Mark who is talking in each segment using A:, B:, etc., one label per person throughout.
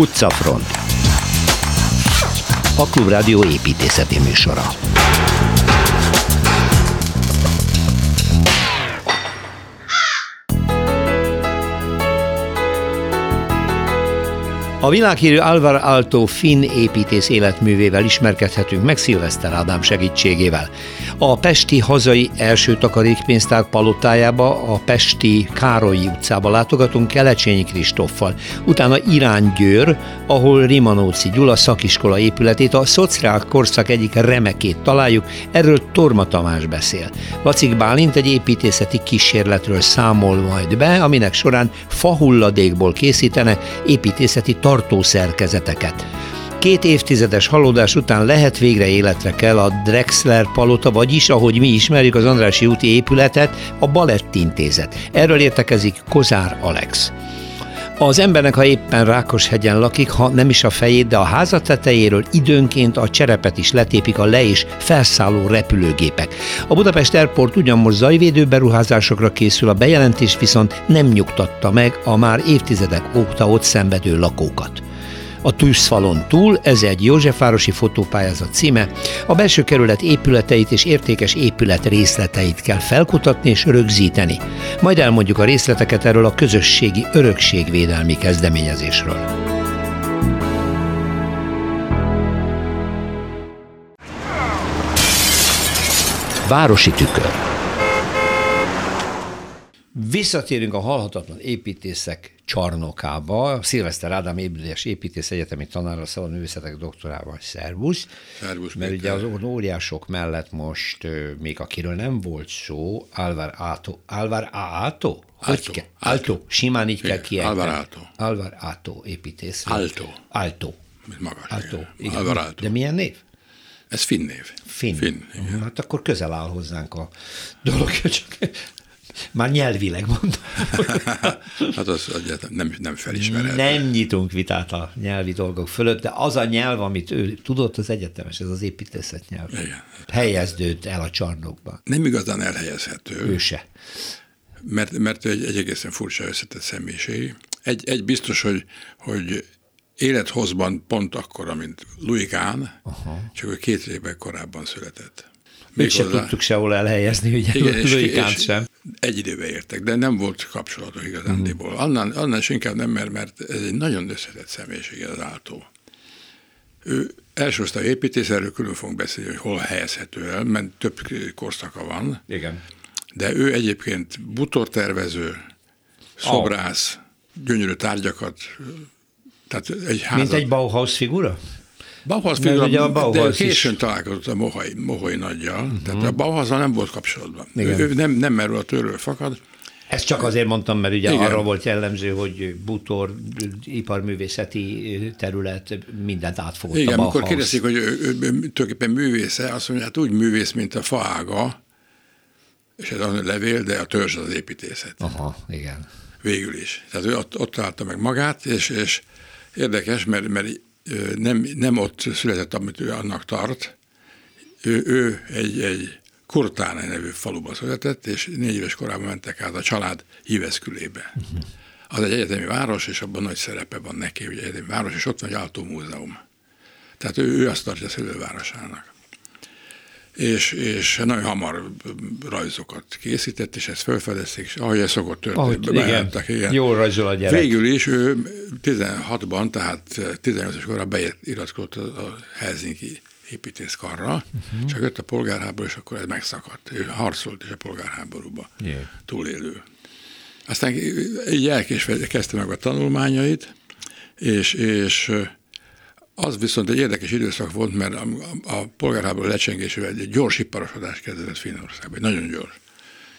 A: Utcafront A Klubrádió építészeti műsora A világhírű Alvar Alto finn építész életművével ismerkedhetünk meg Szilveszter Ádám segítségével. A Pesti hazai első takarékpénztár palotájába, a Pesti Károlyi utcába látogatunk Kelecsényi Kristoffal. Utána Irány Győr, ahol Rimanóci Gyula szakiskola épületét, a szociál korszak egyik remekét találjuk, erről Torma Tamás beszél. Vacik Bálint egy építészeti kísérletről számol majd be, aminek során fahulladékból készítenek építészeti tartószerkezeteket. Két évtizedes halódás után lehet végre életre kell a Drexler palota, vagyis, ahogy mi ismerjük az Andrási úti épületet, a Balettintézet. Erről értekezik Kozár Alex. Az embernek, ha éppen Rákoshegyen lakik, ha nem is a fejét, de a háza tetejéről időnként a cserepet is letépik a le- és felszálló repülőgépek. A Budapest Airport ugyan most zajvédő beruházásokra készül, a bejelentés viszont nem nyugtatta meg a már évtizedek óta ott szenvedő lakókat. A tűzfalon túl, ez egy Józsefvárosi fotópályázat címe, a belső kerület épületeit és értékes épület részleteit kell felkutatni és rögzíteni. Majd elmondjuk a részleteket erről a közösségi örökségvédelmi kezdeményezésről. Városi tükör Visszatérünk a halhatatlan építészek csarnokába. Szilveszter Ádám építés építész egyetemi tanára, szabad művészetek doktorával. Szervusz.
B: Szervusz.
A: Mert ugye az óriások mellett most, még akiről nem volt szó, Alvar Ato. Alvar Ato?
B: Alto.
A: Alto. Alto. Simán így kell kiejteni.
B: Alvar Ato.
A: Alvar Ato építész.
B: Alto.
A: Alto.
B: Magas.
A: Alto.
B: Igen. Alvar Alto.
A: De milyen név?
B: Ez finn név.
A: Finn.
B: Finn
A: igen. Hát akkor közel áll hozzánk a dolog, csak már nyelvileg mondom.
B: hát az nem, nem felismerhető.
A: Nem nyitunk vitát a nyelvi dolgok fölött, de az a nyelv, amit ő tudott, az egyetemes, ez az építészet nyelv.
B: Igen.
A: Helyezdőd el a csarnokba.
B: Nem igazán elhelyezhető.
A: Ő se.
B: Mert, mert egy, egy egészen furcsa összetett személyiség. Egy, egy biztos, hogy, hogy élethozban pont akkor, mint Louis Kahn, Aha. csak ő két évvel korábban született.
A: Még se tudtuk sehol elhelyezni, ugye Igen, és, sem.
B: Egy időben értek, de nem volt kapcsolatok igazándiból. Mm. Annál, annál is inkább nem, mert, mert ez egy nagyon összetett személyiség az áltó. Ő első osztály építész, erről külön fogunk beszélni, hogy hol helyezhető el, mert több korszaka van.
A: Igen.
B: De ő egyébként butortervező, szobrász, oh. gyönyörű tárgyakat, tehát egy házat.
A: Mint egy Bauhaus figura?
B: Bauhaus a Bauhaus de későn is. találkozott a Mohai, Mohai nagyjal, uh-huh. tehát a bauhaus nem volt kapcsolatban. Igen. Ő nem, nem erről a törről fakad.
A: Ezt csak azért mondtam, mert ugye Igen. arra volt jellemző, hogy butor, iparművészeti terület, mindent átfogott
B: Igen, a amikor kérdezik, hogy ő, ő, ő, tulajdonképpen művésze, azt mondja, hát úgy művész, mint a faága, és ez a levél, de a törzs az építészet.
A: Aha, igen.
B: Végül is. Tehát ő ott, ott találta meg magát, és, és érdekes, mert, mert nem, nem ott született, amit ő annak tart. Ő, ő egy, egy Kurtána nevű faluba született, és négy éves korában mentek át a család híveszkülébe. Az egy egyetemi város, és abban nagy szerepe van neki, hogy egyetemi város, és ott van egy Altó Múzeum. Tehát ő, ő azt tartja szülővárosának. És, és nagyon hamar rajzokat készített, és ezt felfedezték, és ahogy ez szokott történni.
A: Oh, igen. igen. Jó rajzol a gyerek.
B: Végül is ő 16-ban, tehát 18 es korában beiratkozott a Helsinki építészkarra, uh-huh. csak jött a polgárháború, és akkor ez megszakadt. Ő harcolt is a polgárháborúba, yeah. túlélő. Aztán így elkésve kezdte meg a tanulmányait, és, és az viszont egy érdekes időszak volt, mert a, a polgárháború lecsengésével egy gyors iparosodás kezdett Finnországban, nagyon gyors.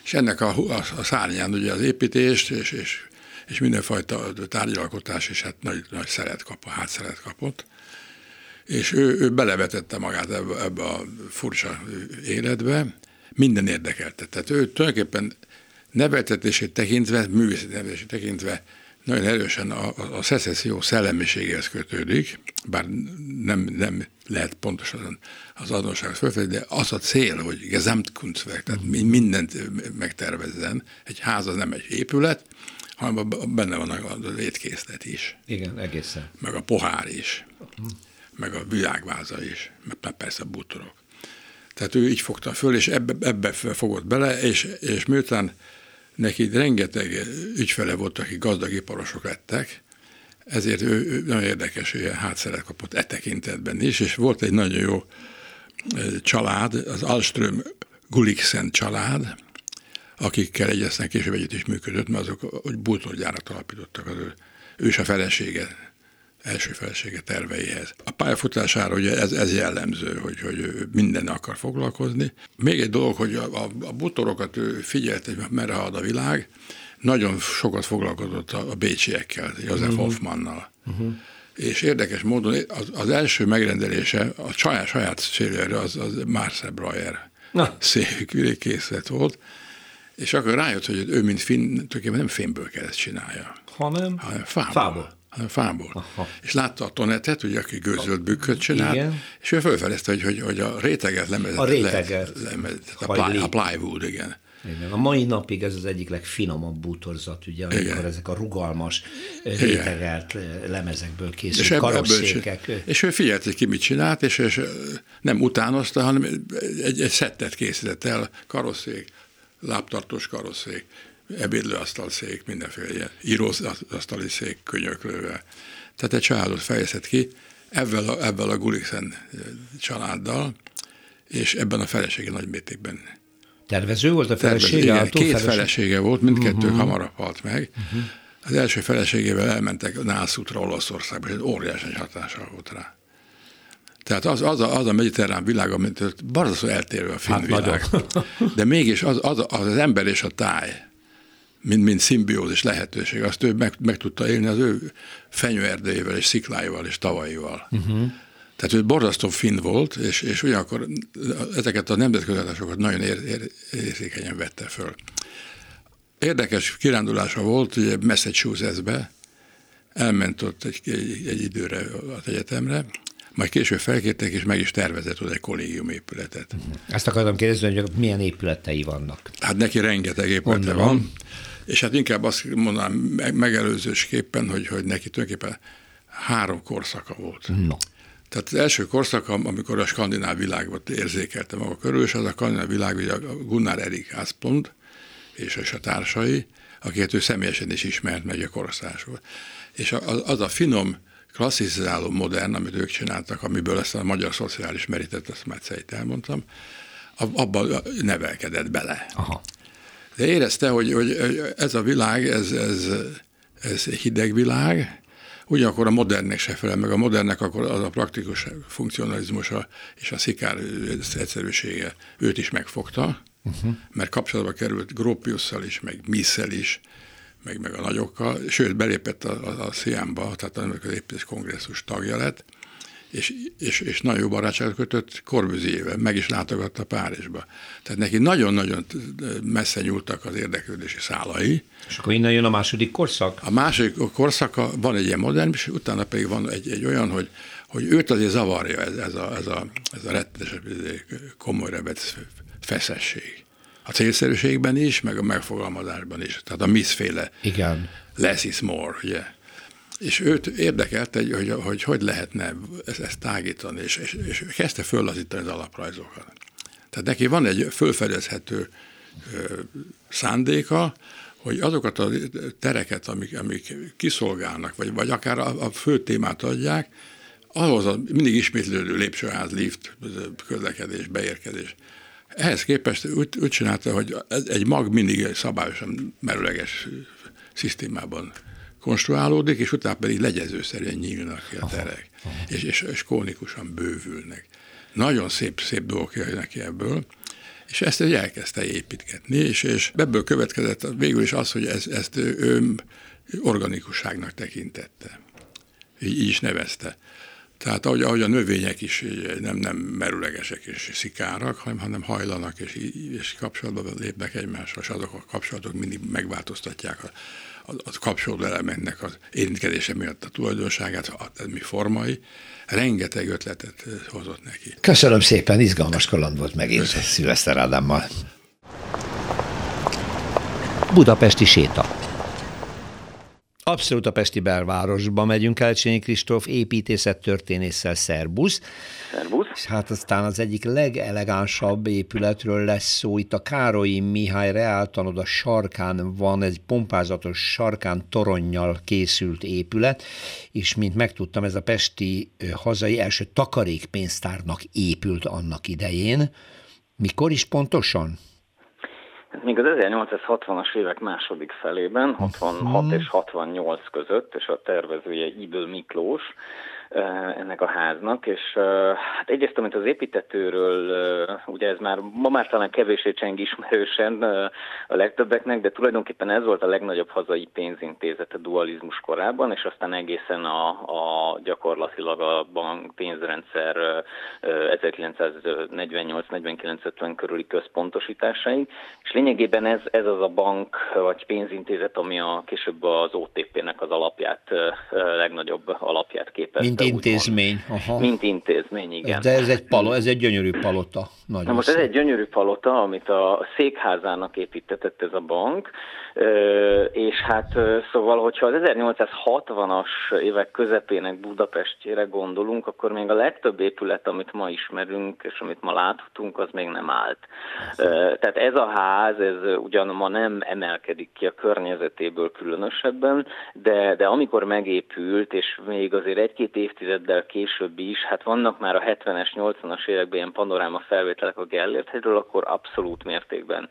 B: És ennek a, a, a szárnyán ugye az építést és, és, és mindenfajta tárgyalkotás, és hát nagy, nagy szeret kap, hátszeret kapott és ő, ő belevetette magát ebbe, ebbe a furcsa életbe, minden érdekelte. Tehát ő tulajdonképpen neveltetését tekintve, művészeti nevelését tekintve nagyon erősen a, a, a szecesszió szellemiségéhez kötődik, bár nem, nem lehet pontosan az azonosságot felfedezni, de az a cél, hogy Gesamtkunstwerk, tehát mindent megtervezzen. Egy ház az nem egy épület, hanem benne van az étkészlet is.
A: Igen, egészen.
B: Meg a pohár is, meg a virágváza is, meg persze a bútorok. Tehát ő így fogta föl, és ebbe, ebbe fogott bele, és, és miután neki rengeteg ügyfele volt, akik gazdag iparosok lettek, ezért ő, ő nagyon érdekes, hogy hátszeret kapott e tekintetben is, és volt egy nagyon jó család, az Alström Guliksen család, akikkel egyezten később együtt is működött, mert azok hogy bútorgyárat alapítottak az ő, ő és a felesége első felesége terveihez. A pályafutására ugye ez, ez jellemző, hogy, hogy ő minden akar foglalkozni. Még egy dolog, hogy a, a, a butorokat ő figyelt, hogy merre halad a világ, nagyon sokat foglalkozott a, a bécsiekkel, József uh-huh. Hoffmannal. Uh-huh. És érdekes módon az, az első megrendelése a saját, saját szélőre az, az Marcel Breuer székülék készlet volt, és akkor rájött, hogy ő, mint finn, tulajdonképpen nem fémből kell ezt csinálja.
A: Hanem,
B: hanem fából.
A: fából
B: hanem fából. Aha. És látta a tonetet, ugye, aki gőzölt bükköt csinál, igen. és ő felfedezte, hogy, hogy, hogy a réteget lemezett.
A: A réteget.
B: Le, lemezett, a, ply, a plywood, igen.
A: Igen. A mai napig ez az egyik legfinomabb bútorzat, ugye, amikor Igen. ezek a rugalmas, rétegelt lemezekből készült karosszékek.
B: És ő figyelt, hogy ki mit csinált, és, és nem utánozta, hanem egy, egy szettet készített el, karosszék, lábtartós karosszék, ebédlőasztalszék, mindenféle íróasztali szék könyöklővel. Tehát egy családot fejezett ki, ebben a, ebben a Gulixen családdal, és ebben a felesége nagy mértékben.
A: Tervező volt a felesége? Igen,
B: két feleség? felesége volt, mindkettő uh-huh. hamarabb halt meg. Uh-huh. Az első feleségével elmentek Nászútra Olaszországba, és egy óriási hatással volt rá. Tehát az, az, a, az a mediterrán világ, amit barzasztó eltérő a finn hát világ. De mégis az, az, az, az ember és a táj, mint, mint szimbiózis lehetőség, azt ő meg, meg tudta élni az ő fenyőerdejével és szikláival és tavaival. Uh-huh. Tehát ő borzasztó finn volt, és, és ugyanakkor ezeket a nemzetközi nagyon ér, ér, érzékenyen vette föl. Érdekes kirándulása volt, ugye Massachusettsbe, elment ott egy, egy, egy időre az egyetemre, majd később felkérték, és meg is tervezett oda egy kollégium épületet.
A: Mhm. Ezt akartam kérdezni, hogy milyen épületei vannak.
B: Hát neki rengeteg épülete van, és hát inkább azt mondanám megelőzősképpen, hogy, hogy neki tulajdonképpen három korszaka volt. No. Tehát az első korszak, amikor a skandináv világot érzékelte maga körül, és az a skandináv világ, ugye a Gunnar Erik Asplund és, és a társai, akiket ő személyesen is ismert, meg a korosztás volt. És az, az a finom, klasszizáló modern, amit ők csináltak, amiből ezt a magyar szociális meritet, azt már egyszer elmondtam, abban nevelkedett bele. Aha. De érezte, hogy, hogy ez a világ, ez, ez, ez hideg világ, Ugyanakkor a modernek se felel meg. A modernek akkor az a praktikus funkcionalizmusa és a szikár egyszerűsége őt is megfogta, uh-huh. mert kapcsolatba került Gropiusszal is, meg Misszel is, meg, meg a nagyokkal, sőt belépett a, a, a Sziámba, tehát a Nemzetközi Kongresszus tagja lett, és, és, és nagyon jó barátságot kötött Korbüziével, meg is látogatta Párizsba. Tehát neki nagyon-nagyon messze nyúltak az érdeklődési szálai.
A: És akkor innen jön a második korszak?
B: A második korszaka van egy ilyen modern, és utána pedig van egy, egy olyan, hogy, hogy őt azért zavarja ez, ez a, ez a, ez a rettenes, komoly rebet feszesség. A célszerűségben is, meg a megfogalmazásban is. Tehát a miszféle
A: Igen.
B: less is more, ugye? És őt érdekelte, hogy hogy, hogy, hogy lehetne ezt, ezt tágítani, és, és, és kezdte föllazítani az alaprajzokat. Tehát neki van egy fölfedezhető ö, szándéka, hogy azokat a tereket, amik, amik kiszolgálnak, vagy, vagy akár a, a fő témát adják, ahhoz a mindig ismétlődő lépcsőház, lift, közlekedés, beérkezés. Ehhez képest úgy, úgy csinálta, hogy egy mag mindig szabályosan merőleges szisztémában konstruálódik, és utána pedig legyezőszerűen nyílnak ki a terek, aha, aha. És, és, és kónikusan bővülnek. Nagyon szép, szép dolgok jönnek ki ebből, és ezt egy elkezdte építgetni, és, és ebből következett végül is az, hogy ez, ezt ő organikusságnak tekintette. Így, így is nevezte. Tehát ahogy, ahogy a növények is nem, nem merülegesek és szikárak, hanem, hanem hajlanak és, és kapcsolatban lépnek egymással, és azok a kapcsolatok mindig megváltoztatják a, a, a kapcsolódó elementnek az érintkezése miatt a tulajdonságát, a, mi formai, rengeteg ötletet hozott neki.
A: Köszönöm szépen, izgalmas kaland volt megint Szilveszter Ádámmal. Budapesti séta. Abszolút a Pesti belvárosba megyünk el, Csényi Kristóf építészettörténésszel, szerbusz.
C: Szerbusz.
A: Hát aztán az egyik legelegánsabb épületről lesz szó. Itt a Károlyi Mihály Reáltanoda sarkán van egy pompázatos sarkán toronnyal készült épület, és mint megtudtam, ez a Pesti hazai első takarékpénztárnak épült annak idején. Mikor is pontosan?
C: Még az 1860-as évek második felében, 66 mhm. és 68 között, és a tervezője Iből Miklós, ennek a háznak, és hát egyrészt, amit az építetőről, ugye ez már ma már talán kevésé cseng ismerősen a legtöbbeknek, de tulajdonképpen ez volt a legnagyobb hazai pénzintézet a dualizmus korában, és aztán egészen a, a gyakorlatilag a bank pénzrendszer 1948-49-50 körüli központosításaig, és lényegében ez, ez az a bank vagy pénzintézet, ami a később az OTP-nek az alapját, legnagyobb alapját képezte.
A: Mint intézmény. Aha.
C: Mint intézmény, igen.
A: De ez egy, palo, ez egy gyönyörű palota. Nagyon
C: Na most ez egy gyönyörű palota, amit a székházának építetett ez a bank, és hát szóval, hogyha az 1860-as évek közepének Budapestjére gondolunk, akkor még a legtöbb épület, amit ma ismerünk, és amit ma láthatunk, az még nem állt. Tehát ez a ház, ez ugyan ma nem emelkedik ki a környezetéből különösebben, de, de amikor megépült, és még azért egy-két évtizeddel később is, hát vannak már a 70-es, 80-as években ilyen panoráma felvételek a Gellért hegyről, akkor abszolút mértékben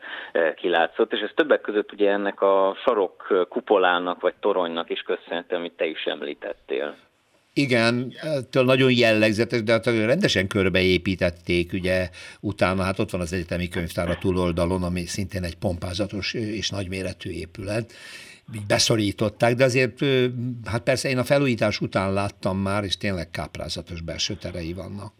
C: kilátszott, és ez többek között ugye ennek a sarok kupolának vagy toronynak is köszönhető, amit te is említettél.
A: Igen, ettől nagyon jellegzetes, de hát rendesen körbeépítették, ugye utána. Hát ott van az egyetemi könyvtár a túloldalon, ami szintén egy pompázatos és nagyméretű épület, így beszorították, de azért, hát persze én a felújítás után láttam már, és tényleg káprázatos belső terei vannak.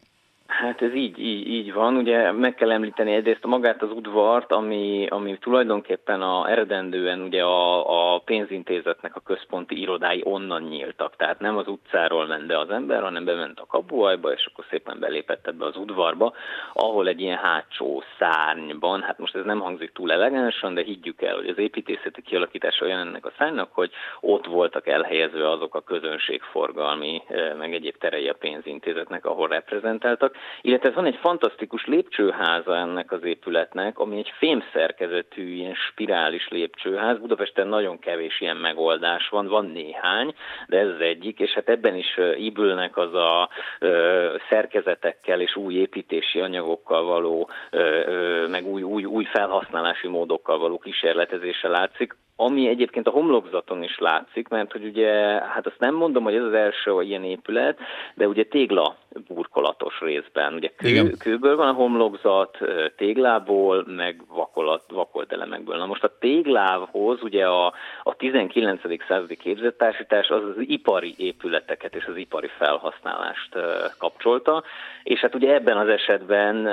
C: Hát ez így, így, így van. Ugye meg kell említeni egyrészt magát az udvart, ami, ami tulajdonképpen a eredendően ugye a, a pénzintézetnek a központi irodái onnan nyíltak. Tehát nem az utcáról ment be az ember, hanem bement a kapuajba, és akkor szépen belépett ebbe az udvarba, ahol egy ilyen hátsó szárnyban, hát most ez nem hangzik túl elegánsan, de higgyük el, hogy az építészeti kialakítás olyan ennek a szárnynak, hogy ott voltak elhelyezve azok a közönségforgalmi, eh, meg egyéb terei a pénzintézetnek, ahol reprezentáltak, illetve van egy fantasztikus lépcsőháza ennek az épületnek, ami egy fémszerkezetű, ilyen spirális lépcsőház. Budapesten nagyon kevés ilyen megoldás van, van néhány, de ez az egyik, és hát ebben is épülnek az a ö, szerkezetekkel és új építési anyagokkal való, ö, ö, meg új, új, új felhasználási módokkal való kísérletezése látszik, ami egyébként a homlokzaton is látszik, mert hogy ugye, hát azt nem mondom, hogy ez az első ilyen épület, de ugye tégla burkolatos részben. Ugye kő, kőből van a homlokzat, téglából, meg vakolat, vakolt elemekből. Na most a téglávhoz ugye a, a 19. századi képzettársítás az az ipari épületeket és az ipari felhasználást kapcsolta, és hát ugye ebben az esetben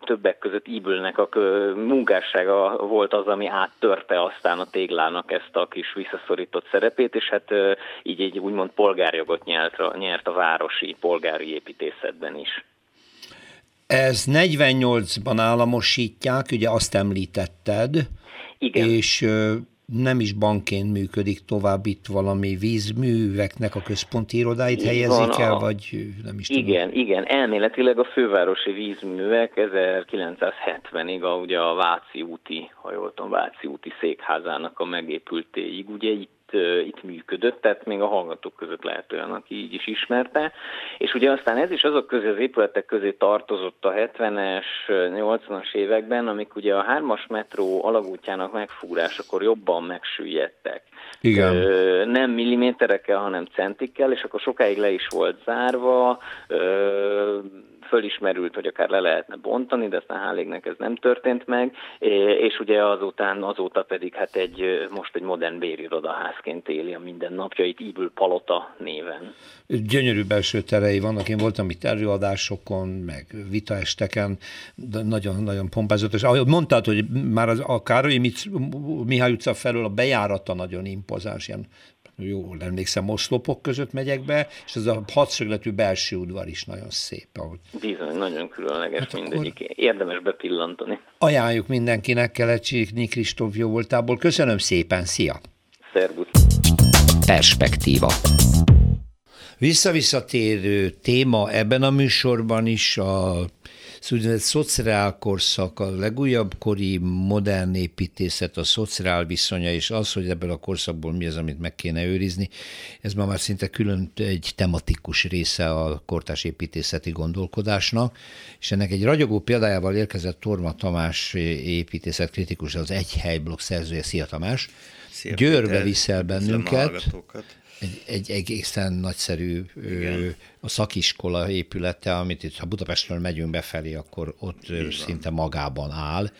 C: többek között Ibülnek a munkássága volt az, ami áttörte aztán a téglának ezt a kis visszaszorított szerepét, és hát így egy úgymond polgárjogot nyert, nyert a városi polgári építészetben is.
A: Ez 48-ban államosítják, ugye azt említetted, Igen. és nem is bankként működik tovább, itt valami vízműveknek a központi irodáit helyezik el, a... vagy nem is
C: tudom. Igen, igen, elméletileg a fővárosi vízművek 1970-ig a, ugye a Váci úti, ha jól tudom, Váci úti székházának a megépültéig, ugye itt itt működött, tehát még a hallgatók között lehet olyan, aki így is ismerte. És ugye aztán ez is azok közé, az épületek közé tartozott a 70-es, 80-as években, amik ugye a hármas metró alagútjának megfúrásakor jobban megsüllyedtek.
A: Igen.
C: Ö, nem milliméterekkel, hanem centikkel, és akkor sokáig le is volt zárva, ö, fölismerült, hogy akár le lehetne bontani, de aztán hálégnek ez nem történt meg, és ugye azután, azóta pedig hát egy, most egy modern bérirodaházként éli a mindennapjait, Íbül Palota néven.
A: Gyönyörű belső terei vannak, én voltam itt előadásokon, meg vitaesteken, nagyon-nagyon pompázatos. Ahogy mondtad, hogy már az, a Károly Mihály utca felől a bejárata nagyon impozáns, ilyen jól emlékszem, oszlopok között megyek be, és ez a hatszögletű belső udvar is nagyon szép. Ahogy...
C: Bizony, nagyon különleges hát mindegyik. Akkor... Érdemes bepillantani.
A: Ajánljuk mindenkinek, Kelecsi Kristóf jó voltából. Köszönöm szépen, szia!
C: Szervusz!
A: Perspektíva. Visszavisszatérő téma ebben a műsorban is a úgynevezett szociál korszak, a legújabb kori modern építészet, a szociál viszonya, és az, hogy ebből a korszakból mi az, amit meg kéne őrizni, ez ma már szinte külön egy tematikus része a kortás építészeti gondolkodásnak, és ennek egy ragyogó példájával érkezett Torma Tamás építészet kritikus, az egy helyblokk szerzője. Szia Tamás! Szia, Győrbe Péter, viszel bennünket egy, egy egészen nagyszerű Igen. a szakiskola épülete, amit itt, ha Budapestről megyünk befelé, akkor ott Igen. szinte magában áll.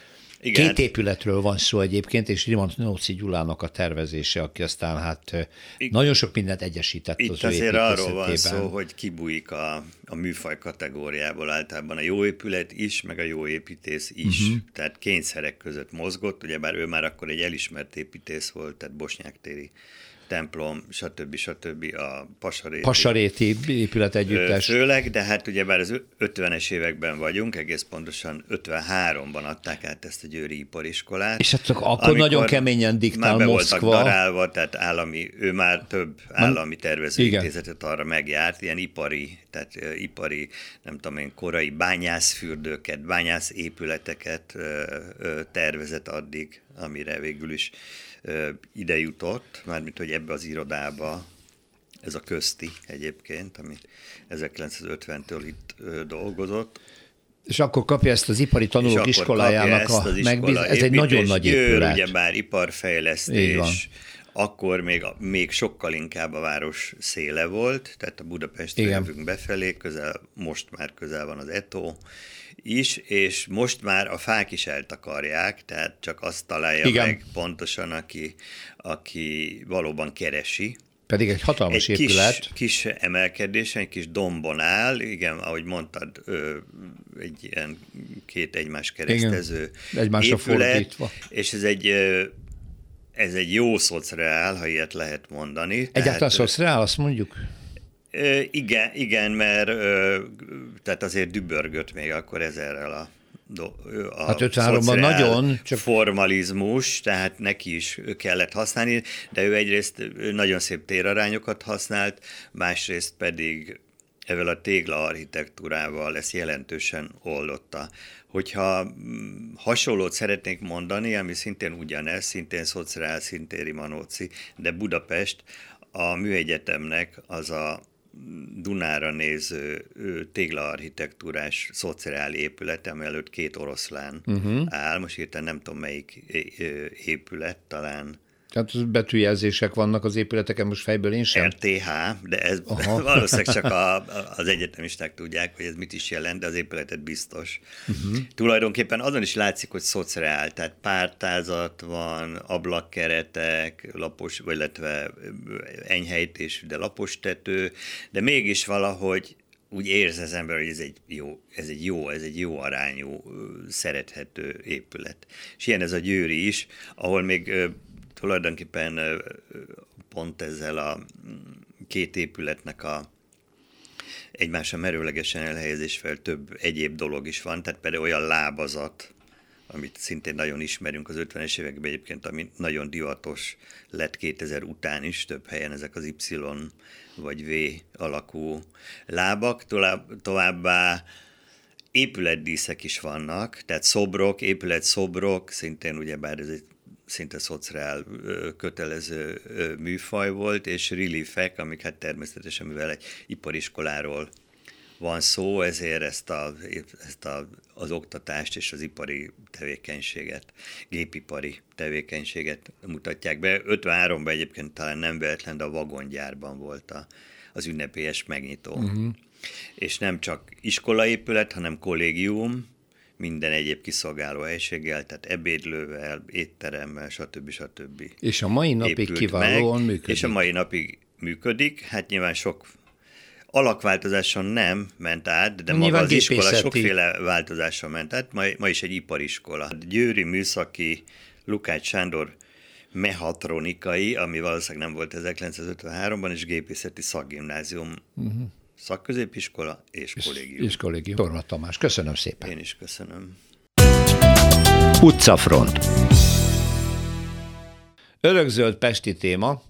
A: Igen. Két épületről van szó egyébként, és Rimont Nóci Gyulának a tervezése, aki aztán hát Igen. nagyon sok mindent egyesített
D: Itt
A: az
D: azért arról van szó, hogy kibújik a, a műfaj kategóriából általában a jó épület is, meg a jó építész is. Uh-huh. Tehát kényszerek között mozgott, ugyebár ő már akkor egy elismert építész volt, tehát Bosnyák téri templom, stb. stb. a Pasaréti.
A: Pasaréti épület együttes.
D: Főleg, de hát ugye bár az 50-es években vagyunk, egész pontosan 53-ban adták át ezt a Győri Ipariskolát.
A: És hát csak akkor nagyon keményen diktál
D: már be
A: Moszkva.
D: voltak darálva, tehát állami, ő már több állami tervezőintézetet arra megjárt, ilyen ipari, tehát ipari, nem tudom én, korai bányászfürdőket, bányászépületeket tervezett addig, amire végül is ide jutott, mármint hogy ebbe az irodába, ez a közti egyébként, ami 1950-től itt dolgozott,
A: és akkor kapja ezt az ipari tanulók iskolájának a megbízást. Ez egy nagyon nagy épület.
D: Ugye már iparfejlesztés, akkor még, még sokkal inkább a város széle volt, tehát a Budapest jövünk befelé, közel, most már közel van az Eto, is, és most már a fák is eltakarják, tehát csak azt találja Igen. meg pontosan, aki, aki valóban keresi.
A: Pedig egy hatalmas egy épület.
D: Kis, kis emelkedés, egy kis dombon áll, igen, ahogy mondtad, egy ilyen két egymás keresztező igen, egymásra épület, fordítva. és ez egy ez egy jó szociál, ha ilyet lehet mondani.
A: Egyáltalán szociál, azt mondjuk?
D: Igen, igen, mert tehát azért dübörgött még akkor ezerrel a
A: a hát 53-ban nagyon.
D: Csak... Formalizmus, tehát neki is kellett használni, de ő egyrészt nagyon szép térarányokat használt, másrészt pedig ezzel a tégla architektúrával ezt jelentősen oldotta. Hogyha mm, hasonlót szeretnék mondani, ami szintén ugyanez, szintén szociál, szintén Rimanóci, de Budapest, a műegyetemnek az a Dunára néző téglaarchitektúrás szociál épület, előtt két oroszlán uh-huh. áll. Most hirtelen nem tudom melyik épület, talán
A: tehát betűjelzések vannak az épületeken, most fejből én sem.
D: RTH, de ez Aha. valószínűleg csak a, az egyetemisták tudják, hogy ez mit is jelent, de az épületet biztos. Uh-huh. Tulajdonképpen azon is látszik, hogy szociál, tehát pártázat van, ablakkeretek, lapos, illetve enyhejtés, de lapos tető, de mégis valahogy úgy érzi az ember, hogy ez egy jó, ez egy jó, ez egy jó arányú, szerethető épület. És ilyen ez a Győri is, ahol még tulajdonképpen pont ezzel a két épületnek a egymásra merőlegesen elhelyezésvel több egyéb dolog is van, tehát például olyan lábazat, amit szintén nagyon ismerünk az 50-es években egyébként, ami nagyon divatos lett 2000 után is, több helyen ezek az Y vagy V alakú lábak, továbbá épületdíszek is vannak, tehát szobrok, épületszobrok, szintén ugyebár ez egy szinte szociál kötelező műfaj volt, és reliefek, amik hát természetesen, mivel egy ipariskoláról van szó, ezért ezt, a, ezt a, az oktatást és az ipari tevékenységet, gépipari tevékenységet mutatják be. 53-ban egyébként talán nem véletlen, de a vagongyárban volt a, az ünnepélyes megnyitó. Uh-huh. És nem csak iskolaépület, hanem kollégium, minden egyéb kiszolgáló helységgel, tehát ebédlővel, étteremmel, stb. stb.
A: És a mai napig kiválóan meg, működik.
D: És a mai napig működik, hát nyilván sok alakváltozáson nem ment át, de nyilván maga az iskola sokféle változáson ment át, ma, ma is egy ipariskola. Győri műszaki Lukács Sándor mehatronikai, ami valószínűleg nem volt 1953-ban, és gépészeti szakgimnázium uh-huh szakközépiskola és kollégium.
A: És kollégium. Torma Tamás, köszönöm szépen.
D: Én is köszönöm.
A: Utcafront. Örökzöld pesti téma.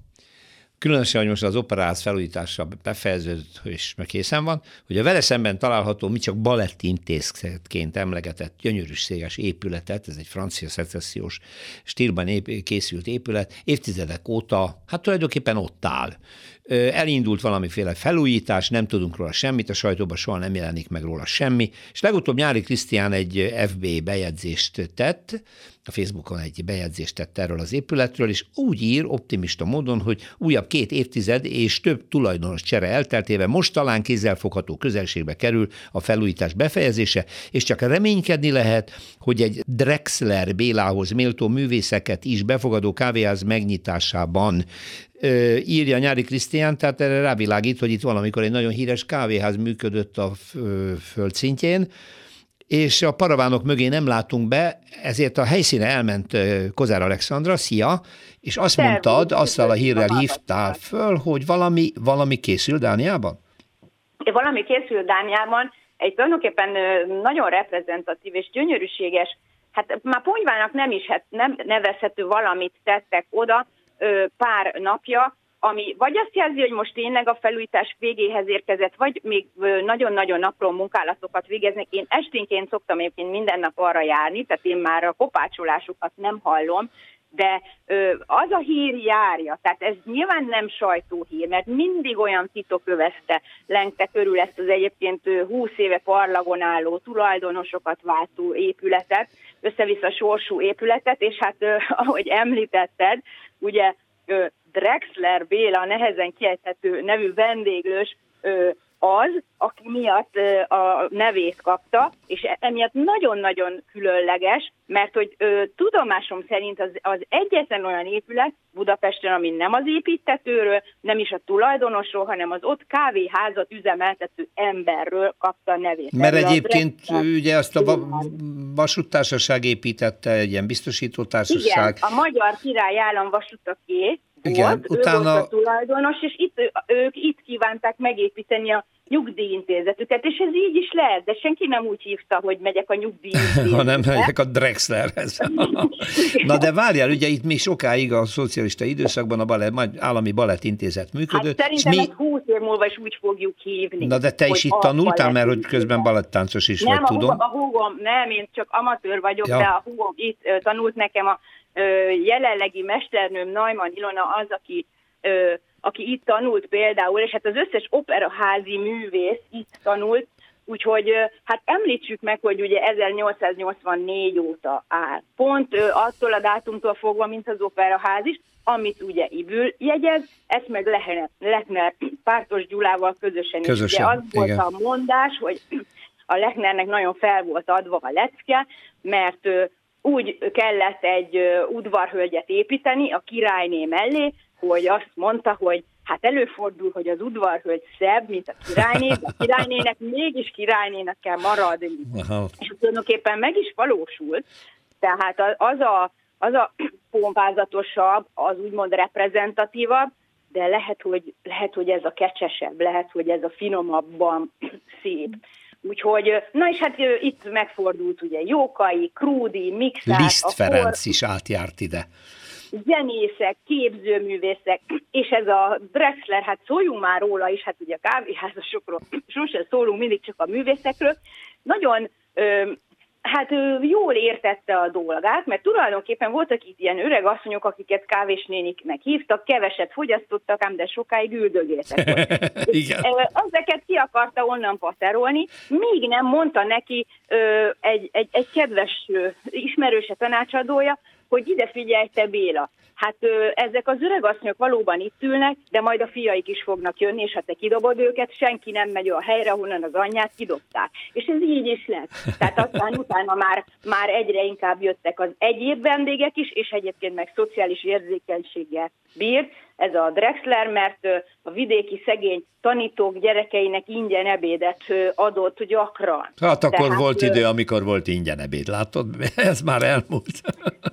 A: különösen, hogy most az operáz felújítása befejeződött és meg készen van, hogy a vele szemben található, mi csak baletti intézetként emlegetett gyönyörűséges épületet, ez egy francia szecessziós stílban ép, készült épület, évtizedek óta, hát tulajdonképpen ott áll. Elindult valamiféle felújítás, nem tudunk róla semmit, a sajtóban soha nem jelenik meg róla semmi, és legutóbb Nyári Krisztián egy FB bejegyzést tett, a Facebookon egy bejegyzést tett erről az épületről, és úgy ír optimista módon, hogy újabb két évtized és több tulajdonos csere elteltével most talán kézzelfogható közelségbe kerül a felújítás befejezése, és csak reménykedni lehet, hogy egy Drexler Bélához méltó művészeket is befogadó kávéház megnyitásában írja Nyári Krisztián, tehát erre rávilágít, hogy itt valamikor egy nagyon híres kávéház működött a földszintjén, és a paravánok mögé nem látunk be, ezért a helyszíne elment Kozár Alexandra, szia, és azt Szervus, mondtad, azzal a hírrel hívtál föl, hogy valami, valami készül Dániában?
E: Valami készül Dániában, egy tulajdonképpen nagyon reprezentatív és gyönyörűséges, hát már ponyvának nem is hát nem nevezhető valamit tettek oda pár napja, ami vagy azt jelzi, hogy most tényleg a felújítás végéhez érkezett, vagy még nagyon-nagyon apró munkálatokat végeznek. Én esténként szoktam egyébként minden nap arra járni, tehát én már a kopácsolásukat nem hallom, de ö, az a hír járja, tehát ez nyilván nem sajtóhír, mert mindig olyan titok övezte, lengte körül ezt az egyébként 20 éve parlagon álló tulajdonosokat váltó épületet, össze-vissza sorsú épületet, és hát ö, ahogy említetted, ugye ö, Drexler Béla nehezen kiejthető nevű vendéglős az, aki miatt a nevét kapta, és emiatt nagyon-nagyon különleges, mert hogy ö, tudomásom szerint az, az egyetlen olyan épület Budapesten, ami nem az építetőről, nem is a tulajdonosról, hanem az ott kávéházat üzemeltető emberről kapta a nevét.
A: Mert Erről egyébként a ugye azt a vasúttársaság építette, egy ilyen biztosítótársaság.
E: Igen, a Magyar Király Állam vasutaké, igen, volt, utána... ő volt a tulajdonos, és itt, ők itt kívánták megépíteni a nyugdíjintézetüket, és ez így is lehet, de senki nem úgy hívta, hogy megyek a nyugdíjintézetbe.
A: Hanem megyek a Drexlerhez. Na de várjál, ugye itt mi sokáig a szocialista időszakban a balett, állami balettintézet működött.
E: Hát szerintem mi... 20 év múlva is úgy fogjuk hívni.
A: Na de te is itt tanultál, mert hogy közben balettáncos is nem, vagy, a tudom.
E: a húgom, nem, én csak amatőr vagyok, ja. de a húgom itt tanult nekem a jelenlegi mesternőm Najman Ilona az, aki, aki itt tanult például, és hát az összes operaházi művész itt tanult, Úgyhogy hát említsük meg, hogy ugye 1884 óta áll. Pont attól a dátumtól fogva, mint az operaház is, amit ugye Ibül jegyez, ezt meg Lechner, Pártos Gyulával közösen, közösen is. Ugye az igen. volt a mondás, hogy a Lechnernek nagyon fel volt adva a lecke, mert úgy kellett egy udvarhölgyet építeni a királyné mellé, hogy azt mondta, hogy hát előfordul, hogy az udvarhölgy szebb, mint a királyné, de a királynének mégis királynének kell maradni. Aha. És tulajdonképpen meg is valósult, tehát az a, az a pompázatosabb, az úgymond reprezentatívabb, de lehet hogy, lehet, hogy ez a kecsesebb, lehet, hogy ez a finomabban szép. Úgyhogy, na és hát itt megfordult ugye Jókai, Krúdi, Mixár.
A: Liszt Ferenc is átjárt ide
E: zenészek, képzőművészek, és ez a Drexler, hát szóljunk már róla is, hát ugye a kávéházasokról sosem szólunk, mindig csak a művészekről, nagyon ö, hát ő jól értette a dolgát, mert tulajdonképpen voltak itt ilyen öreg asszonyok, akiket kávésnéniknek hívtak, keveset fogyasztottak, ám de sokáig üldögéltek. Igen. Ezeket ki akarta onnan paterolni, míg nem mondta neki ö, egy, egy, egy kedves ö, ismerőse tanácsadója, hogy ide figyelj te Béla, hát ö, ezek az öregasszonyok valóban itt ülnek, de majd a fiaik is fognak jönni, és ha te kidobod őket, senki nem megy a helyre, honnan az anyját kidobták. És ez így is lett. Tehát aztán utána már, már egyre inkább jöttek az egyéb vendégek is, és egyébként meg szociális érzékenységgel bírt, ez a Drexler, mert a vidéki szegény tanítók gyerekeinek ingyen ebédet adott gyakran.
A: Hát akkor Tehát, volt idő, amikor volt ingyen ebéd, látod? Ez már elmúlt.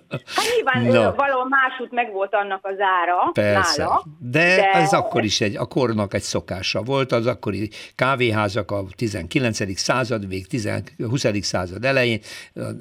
E: Hát nyilván no. valahol másút meg volt annak az ára
A: Persze. nála. De, de ez akkor is egy, a kornak egy szokása volt, az akkori kávéházak a 19. század vég, 20. század elején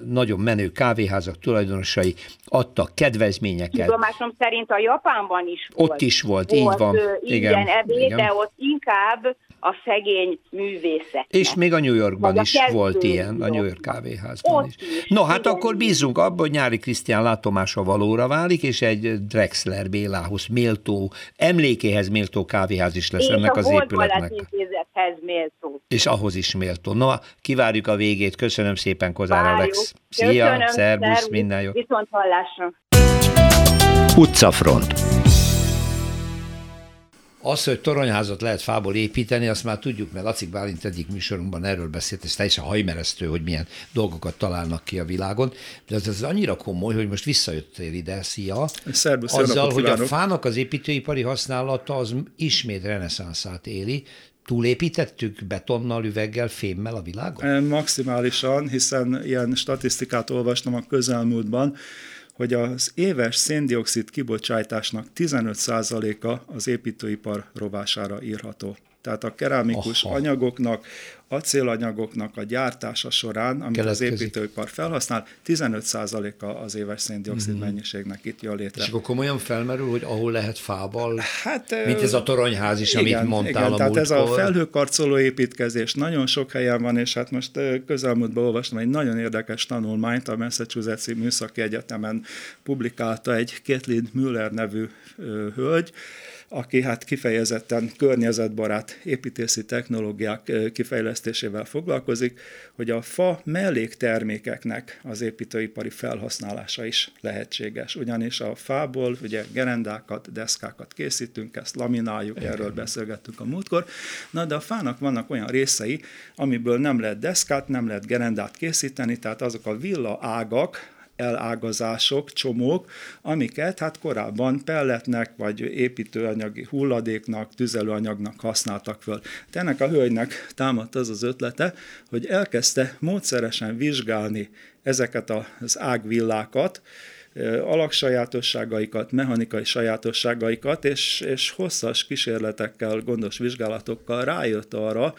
A: nagyon menő kávéházak tulajdonosai adtak kedvezményeket.
E: Tudomásom szerint a Japánban is volt.
A: Ott is volt, volt így van.
E: Igen, ebéd, igen. de ott inkább a szegény művészet.
A: És még a New Yorkban is volt ilyen, a New York kávéházban is. is. No, hát igen. akkor bízunk abban, hogy Nyári Krisztián látomása valóra válik, és egy Drexler Bélához méltó, emlékéhez méltó kávéház is lesz és ennek az épületnek.
E: méltó.
A: És ahhoz is méltó. No, kivárjuk a végét. Köszönöm szépen, Kozár Várjuk. Alex. Szia, Köszönöm, szervusz, minden jó.
E: Viszont hallásra.
A: Utcafront. Az, hogy toronyházat lehet fából építeni, azt már tudjuk, mert Lacik Bálint egyik műsorunkban erről beszélt, és teljesen hajmeresztő, hogy milyen dolgokat találnak ki a világon, de az, az annyira komoly, hogy most visszajöttél ide, szia.
F: Szerbusz,
A: Azzal, hogy a fának az építőipari használata az ismét reneszánszát éli, túlépítettük betonnal, üveggel, fémmel a világon?
F: Maximálisan, hiszen ilyen statisztikát olvastam a közelmúltban, hogy az éves széndiokszid kibocsátásnak 15%-a az építőipar rovására írható. Tehát a kerámikus Aha. anyagoknak, acélanyagoknak a gyártása során, amit az építőipar felhasznál, 15%-a az éves széndiokszid mm. mennyiségnek itt jön létre.
A: És akkor komolyan felmerül, hogy ahol lehet fával, hát, mint ez a toronyház is, igen, amit mondtál igen, a
F: tehát ez a felhőkarcoló építkezés nagyon sok helyen van, és hát most közelmúltban olvastam egy nagyon érdekes tanulmányt, a Massachusetts Műszaki Egyetemen publikálta egy Kathleen Müller nevű hölgy, aki hát kifejezetten környezetbarát építési technológiák kifejlesztésével foglalkozik, hogy a fa melléktermékeknek az építőipari felhasználása is lehetséges. Ugyanis a fából ugye gerendákat, deszkákat készítünk, ezt lamináljuk, erről beszélgettünk a múltkor, na de a fának vannak olyan részei, amiből nem lehet deszkát, nem lehet gerendát készíteni, tehát azok a villa ágak, elágazások, csomók, amiket hát korábban pelletnek, vagy építőanyagi hulladéknak, tüzelőanyagnak használtak föl. De ennek a hölgynek támadt az az ötlete, hogy elkezdte módszeresen vizsgálni ezeket az ágvillákat, alaksajátosságaikat, mechanikai sajátosságaikat, és, és hosszas kísérletekkel, gondos vizsgálatokkal rájött arra,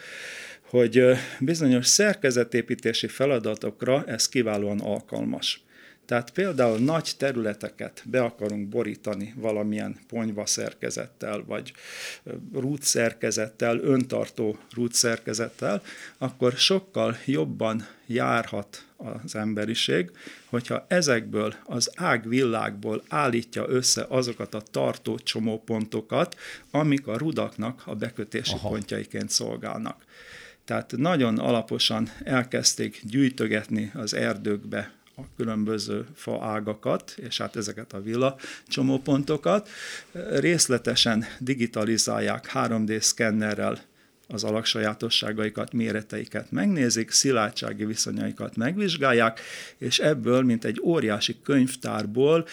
F: hogy bizonyos szerkezetépítési feladatokra ez kiválóan alkalmas. Tehát például nagy területeket be akarunk borítani valamilyen ponyva szerkezettel, vagy rút szerkezettel, öntartó rút szerkezettel, akkor sokkal jobban járhat az emberiség, hogyha ezekből az ágvillákból állítja össze azokat a tartó csomópontokat, amik a rudaknak a bekötési Aha. pontjaiként szolgálnak. Tehát nagyon alaposan elkezdték gyűjtögetni az erdőkbe a különböző faágakat, és hát ezeket a villa csomópontokat. Részletesen digitalizálják 3D szkennerrel az alaksajátosságaikat, méreteiket megnézik, szilárdsági viszonyaikat megvizsgálják, és ebből, mint egy óriási könyvtárból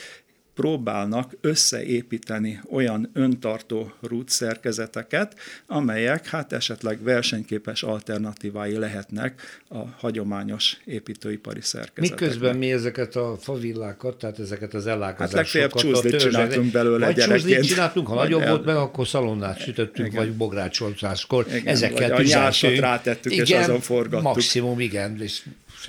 F: próbálnak összeépíteni olyan öntartó rút szerkezeteket, amelyek hát esetleg versenyképes alternatívái lehetnek a hagyományos építőipari szerkezeteknek.
A: Miközben mi ezeket a favillákat, tehát ezeket az ellágazásokat... Hát legfeljebb
F: csúzdit csináltunk belőle
A: vagy gyerekként. csináltunk, ha nagyobb el... volt meg, akkor szalonnát sütöttünk, igen. vagy bográcsoltáskor. Ezekkel tüzeltünk.
F: rátettük, igen, és azon forgattuk.
A: maximum, igen, és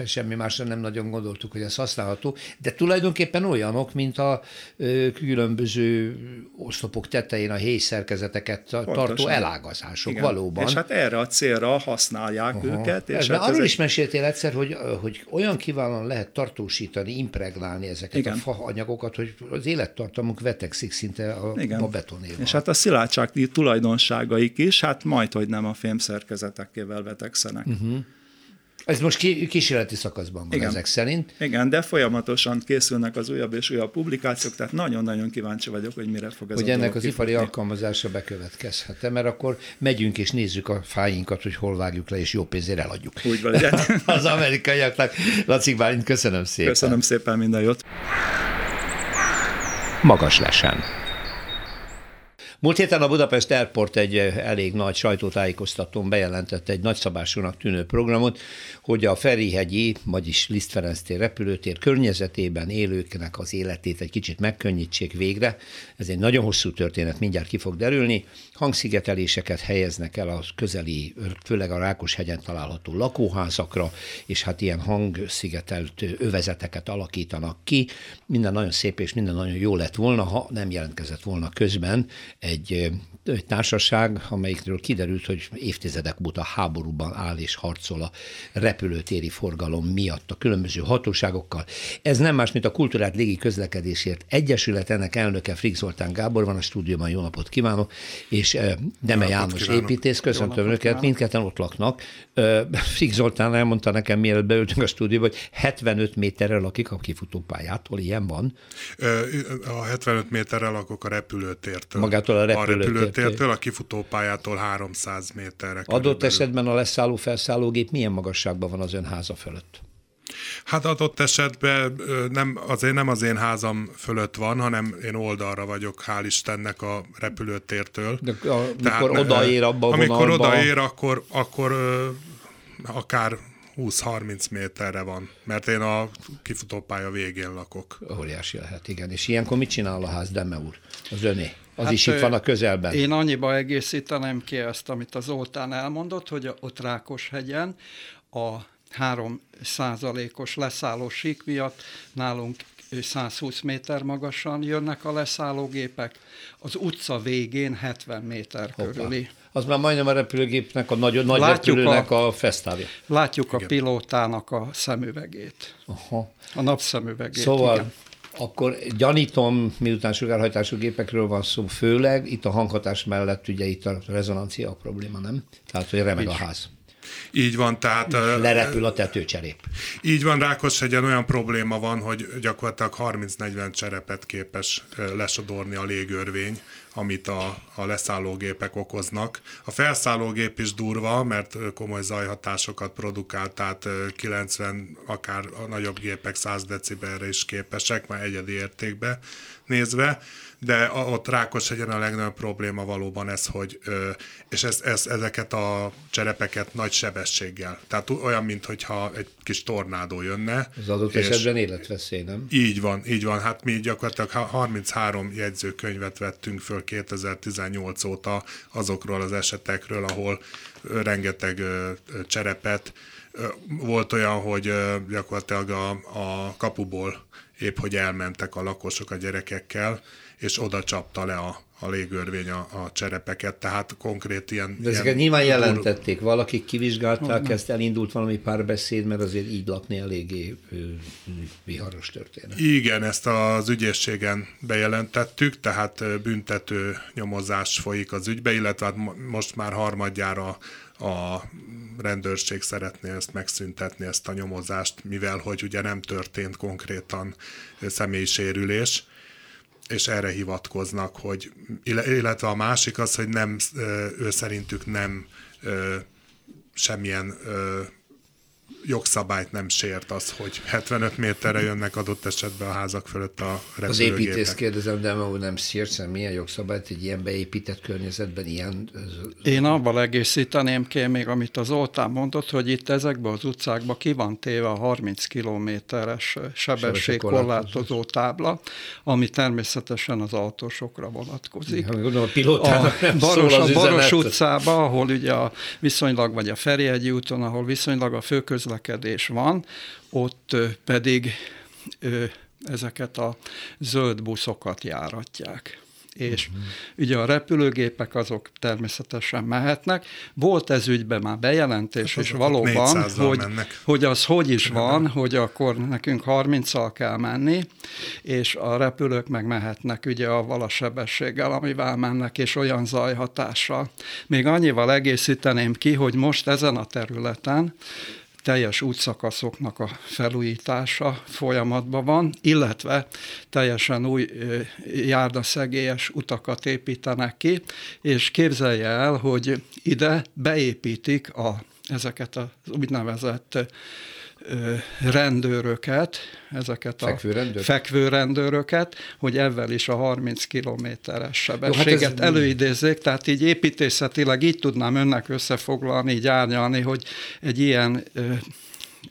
A: semmi másra nem nagyon gondoltuk, hogy ez használható, de tulajdonképpen olyanok, mint a ö, különböző oszlopok tetején a héj szerkezeteket Pontosan. tartó elágazások Igen. valóban.
F: És hát erre a célra használják Aha. őket.
A: És hát arról is meséltél egyszer, hogy, hogy olyan kiválóan lehet tartósítani, impregnálni ezeket Igen. a faanyagokat, hogy az élettartamuk vetekszik szinte a, Igen. a betonéval.
F: És hát a szilárdság tulajdonságaik is, hát majd, hogy nem a fémszerkezetekkel vetekszenek. Uh-huh.
A: Ez most kísérleti szakaszban van Igen. ezek szerint.
F: Igen, de folyamatosan készülnek az újabb és újabb publikációk, tehát nagyon-nagyon kíváncsi vagyok, hogy mire fog ez
A: Hogy ennek az ipari alkalmazása bekövetkezhet mert akkor megyünk és nézzük a fáinkat, hogy hol vágjuk le, és jó pénzért eladjuk.
F: Úgy van,
A: az amerikaiaknak. Laci Bálint, köszönöm szépen.
F: Köszönöm szépen, minden jót.
A: Magas lesen. Múlt héten a Budapest Airport egy elég nagy sajtótájékoztatón bejelentett egy nagyszabásúnak tűnő programot, hogy a Ferihegyi, vagyis Liszt tér repülőtér környezetében élőknek az életét egy kicsit megkönnyítsék végre. Ez egy nagyon hosszú történet, mindjárt ki fog derülni. Hangszigeteléseket helyeznek el a közeli, főleg a Rákoshegyen található lakóházakra, és hát ilyen hangszigetelt övezeteket alakítanak ki. Minden nagyon szép és minden nagyon jó lett volna, ha nem jelentkezett volna közben egy egy társaság, amelyikről kiderült, hogy évtizedek óta háborúban áll és harcol a repülőtéri forgalom miatt a különböző hatóságokkal. Ez nem más, mint a Kultúrát Légi Közlekedésért Egyesület, ennek elnöke Frik Zoltán Gábor van a stúdióban, jó napot kívánok, és Deme János kívánok. építész, köszöntöm önöket, mindketten ott laknak. Frik Zoltán elmondta nekem, mielőtt beültünk a stúdióba, hogy 75 méterrel lakik a kifutópályától, ilyen van?
G: A 75 méterrel lakok a repülőtértől.
A: Magától a repülőtértől. A repülőtértől,
G: a kifutópályától 300 méterre.
A: Adott körülbelül. esetben a leszálló-felszállógép milyen magasságban van az ön háza fölött?
G: Hát adott esetben nem, azért nem az én házam fölött van, hanem én oldalra vagyok, hál' Istennek a repülőtértől.
A: De amikor Tehát, odaér abba a
G: Amikor vonalba... odaér, akkor, akkor akár 20-30 méterre van, mert én a kifutópálya végén lakok.
A: Óriási lehet, igen. És ilyenkor mit csinál a ház, Deme úr? Az öné? Az hát is itt van a közelben.
H: Én annyiba egészíteném ki ezt, amit az Oltán elmondott, hogy ott Rákoshegyen a 3 százalékos leszálló sík miatt nálunk 120 méter magasan jönnek a leszállógépek, az utca végén 70 méter Hoppá. körüli.
A: Az már majdnem a repülőgépnek, a nagy, nagy látjuk repülőnek a, a fesztávja.
H: Látjuk igen. a pilótának a szemüvegét. Aha. A napszemüvegét,
A: Szóval igen. Akkor gyanítom, miután sugárhajtású gépekről van szó, főleg itt a hanghatás mellett ugye itt a rezonancia a probléma, nem? Tehát, hogy remeg a ház.
G: Így van, tehát...
A: Lerepül a tetőcserép.
G: Így van, Rákoshegyen olyan probléma van, hogy gyakorlatilag 30-40 cserepet képes lesodorni a légörvény, amit a, a leszállógépek okoznak. A felszállógép is durva, mert komoly zajhatásokat produkál, tehát 90, akár a nagyobb gépek 100 decibelre is képesek, már egyedi értékbe nézve, de ott Rákoshegyen a legnagyobb probléma valóban ez, hogy, és ez, ez, ezeket a cserepeket nagy sebességgel. Tehát olyan, mintha egy kis tornádó jönne.
A: Az adott esetben életveszély, nem?
G: Így van, így van. Hát mi gyakorlatilag 33 jegyzőkönyvet vettünk föl 2018 óta azokról az esetekről, ahol rengeteg cserepet volt olyan, hogy gyakorlatilag a, a kapuból épp hogy elmentek a lakosok a gyerekekkel, és oda csapta le a, a légörvény a, a cserepeket, tehát konkrét ilyen...
A: De ezeket ilyen nyilván jelentették, valakik kivizsgálták ezt, elindult valami párbeszéd, mert azért így lakni eléggé viharos történet.
G: Igen, ezt az ügyészségen bejelentettük, tehát büntető nyomozás folyik az ügybe, illetve hát most már harmadjára a rendőrség szeretné ezt megszüntetni, ezt a nyomozást, mivel hogy ugye nem történt konkrétan személysérülés, és erre hivatkoznak, hogy, illetve a másik az, hogy nem, ő szerintük nem semmilyen jogszabályt nem sért az, hogy 75 méterre jönnek adott esetben a házak fölött a repülőgépek.
A: Az építész kérdezem, de ahol nem szért, milyen jogszabályt egy ilyen beépített környezetben ilyen...
H: Én abban egészíteném ki még, amit az Oltán mondott, hogy itt ezekben az utcákban ki van téve a 30 kilométeres sebességkorlátozó tábla, ami természetesen az autósokra vonatkozik. Ja,
A: gondolom, a pilótának a
H: Baros, a Baros utcában, ahol ugye a viszonylag, vagy a Ferihegyi úton, ahol viszonylag a főközlekedés közlekedés van, ott pedig ezeket a zöld buszokat járatják és uh-huh. ugye a repülőgépek azok természetesen mehetnek. Volt ez ügyben már bejelentés, hát és valóban, hogy, hogy az hogy is van, hogy akkor nekünk 30-al kell menni, és a repülők meg mehetnek ugye avval a sebességgel, amivel mennek, és olyan zajhatással. Még annyival egészíteném ki, hogy most ezen a területen teljes útszakaszoknak a felújítása folyamatban van, illetve teljesen új járdaszegélyes utakat építenek ki, és képzelje el, hogy ide beépítik a, ezeket az úgynevezett rendőröket, ezeket a
A: fekvőrendőr?
H: fekvőrendőröket, hogy ezzel is a 30 kilométeres sebességet Jó, hát ez... előidézzék, tehát így építészetileg így tudnám önnek összefoglalni, így árnyalni, hogy egy ilyen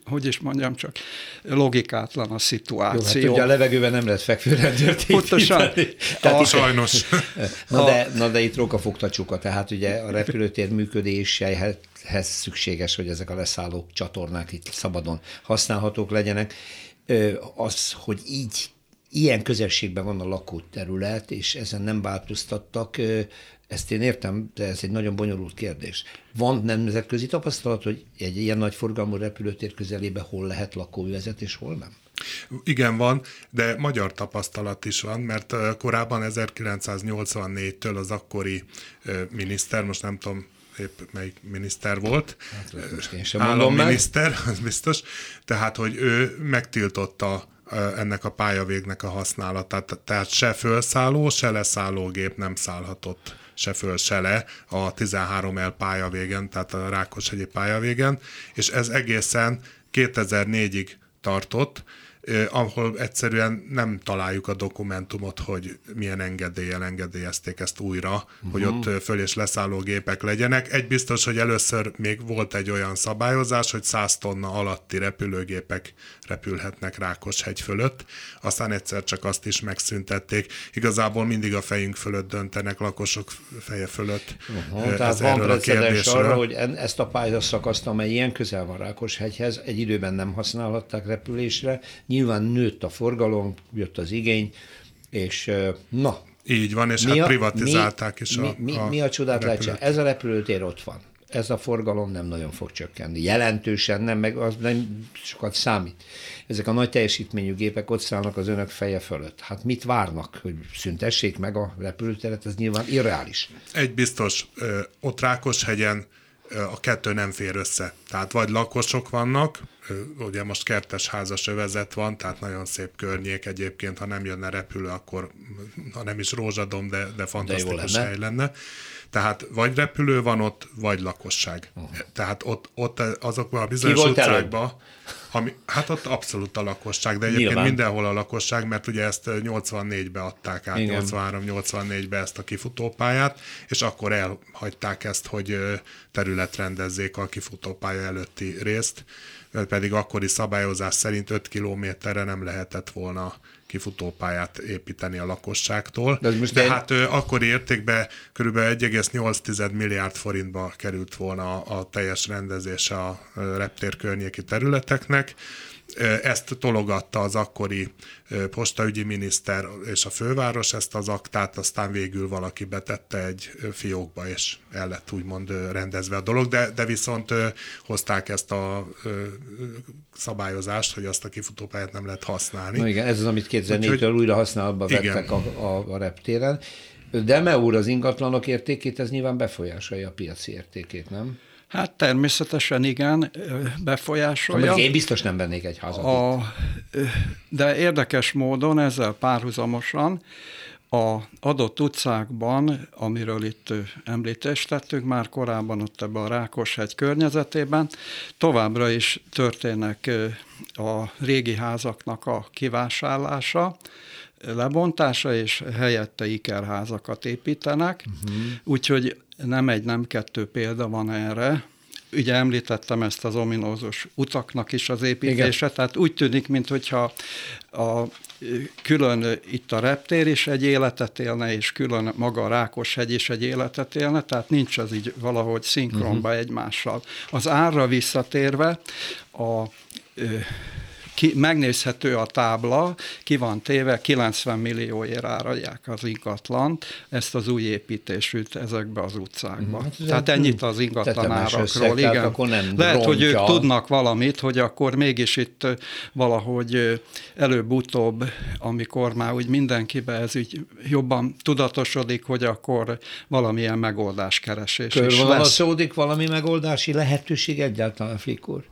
H: hogy is mondjam csak, logikátlan a szituáció. Jó, hát
A: ugye a levegőben nem lehet fekvőrendőrt
H: Pontosan.
G: Tehát a, sajnos.
A: na, de, na de itt rókafogta csuka, tehát ugye a repülőtér működéséhez szükséges, hogy ezek a leszálló csatornák itt szabadon használhatók legyenek. Az, hogy így ilyen közelségben van a lakóterület, és ezen nem változtattak, ezt én értem, de ez egy nagyon bonyolult kérdés. Van nemzetközi tapasztalat, hogy egy ilyen nagy forgalmú repülőtér közelébe hol lehet lakóvezet, és hol nem?
G: Igen, van, de magyar tapasztalat is van, mert korábban 1984-től az akkori miniszter, most nem tudom, épp melyik miniszter volt. Hát, Államminiszter, az biztos. Tehát, hogy ő megtiltotta ennek a pályavégnek a használatát. Tehát se felszálló, se leszállógép nem szállhatott se föl, se le a 13L pályavégen, tehát a Rákoshegyi pályavégen, és ez egészen 2004-ig tartott, ahol egyszerűen nem találjuk a dokumentumot, hogy milyen engedéllyel engedélyezték ezt újra, uh-huh. hogy ott föl- és leszálló gépek legyenek. Egy biztos, hogy először még volt egy olyan szabályozás, hogy 100 tonna alatti repülőgépek repülhetnek Rákoshegy fölött, aztán egyszer csak azt is megszüntették. Igazából mindig a fejünk fölött döntenek, lakosok feje fölött.
A: Uh-huh, tehát van precedens arra, hogy ezt a pályaszakaszt, amely ilyen közel van Rákoshegyhez, egy időben nem használhatták repülésre, nyilván nőtt a forgalom, jött az igény, és na.
G: Így van, és mi hát a, privatizálták
A: mi,
G: is
A: a mi, mi, mi a csodát lehet Ez a repülőtér ott van. Ez a forgalom nem nagyon fog csökkenni. Jelentősen nem, meg az nem sokat számít. Ezek a nagy teljesítményű gépek ott szállnak az önök feje fölött. Hát mit várnak, hogy szüntessék meg a repülőteret? Ez nyilván irreális.
G: Egy biztos, ott Rákoshegyen a kettő nem fér össze. Tehát vagy lakosok vannak, ugye most kertes házas övezet van, tehát nagyon szép környék egyébként, ha nem jönne repülő, akkor ha nem is rózsadom, de, de fantasztikus de hely lenne. Tehát vagy repülő van ott, vagy lakosság. Uh-huh. Tehát ott, ott azokban a bizonyos utcákban, ami, hát ott abszolút a lakosság, de egyébként Nyilván. mindenhol a lakosság, mert ugye ezt 84-be adták át, 83-84-be ezt a kifutópályát, és akkor elhagyták ezt, hogy területrendezzék a kifutópálya előtti részt, pedig akkori szabályozás szerint 5 kilométerre nem lehetett volna kifutópályát építeni a lakosságtól. De, most De hát akkori értékben kb. 1,8 milliárd forintba került volna a, a teljes rendezés a reptér környéki területeknek. Ezt tologatta az akkori postaügyi miniszter és a főváros ezt az aktát, aztán végül valaki betette egy fiókba, és el lett úgymond rendezve a dolog, de, de viszont hozták ezt a szabályozást, hogy azt a kifutópályát nem lehet használni.
A: Na igen, ez az, amit 2004-től újra használatba vettek a, a, a reptéren. De me úr, az ingatlanok értékét, ez nyilván befolyásolja a piaci értékét, nem?
H: Hát természetesen igen, befolyásolja.
A: Én biztos nem vennék egy házat a,
H: De érdekes módon ezzel párhuzamosan a adott utcákban, amiről itt említést tettünk már korábban ott ebben a Rákoshegy környezetében, továbbra is történnek a régi házaknak a kivásárlása, lebontása, és helyette ikerházakat építenek, uh-huh. úgyhogy nem egy, nem kettő példa van erre. Ugye említettem ezt az ominózus utaknak is az építése, Igen. tehát úgy tűnik, mintha a külön itt a reptér is egy életet élne, és külön maga a Rákoshegy is egy életet élne, tehát nincs az így valahogy szinkronba uh-huh. egymással. Az árra visszatérve, a ki, megnézhető a tábla, ki van téve, 90 millióért áradják az ingatlant, ezt az új építésűt ezekbe az utcákba. Hát, tehát ennyit az ingatlan árakról. Igen. Akkor nem Lehet, rontja. hogy ők tudnak valamit, hogy akkor mégis itt valahogy előbb-utóbb, amikor már úgy mindenkibe ez így jobban tudatosodik, hogy akkor valamilyen megoldás keresés
A: lesz. valami megoldási lehetőség egyáltalán, Flikur?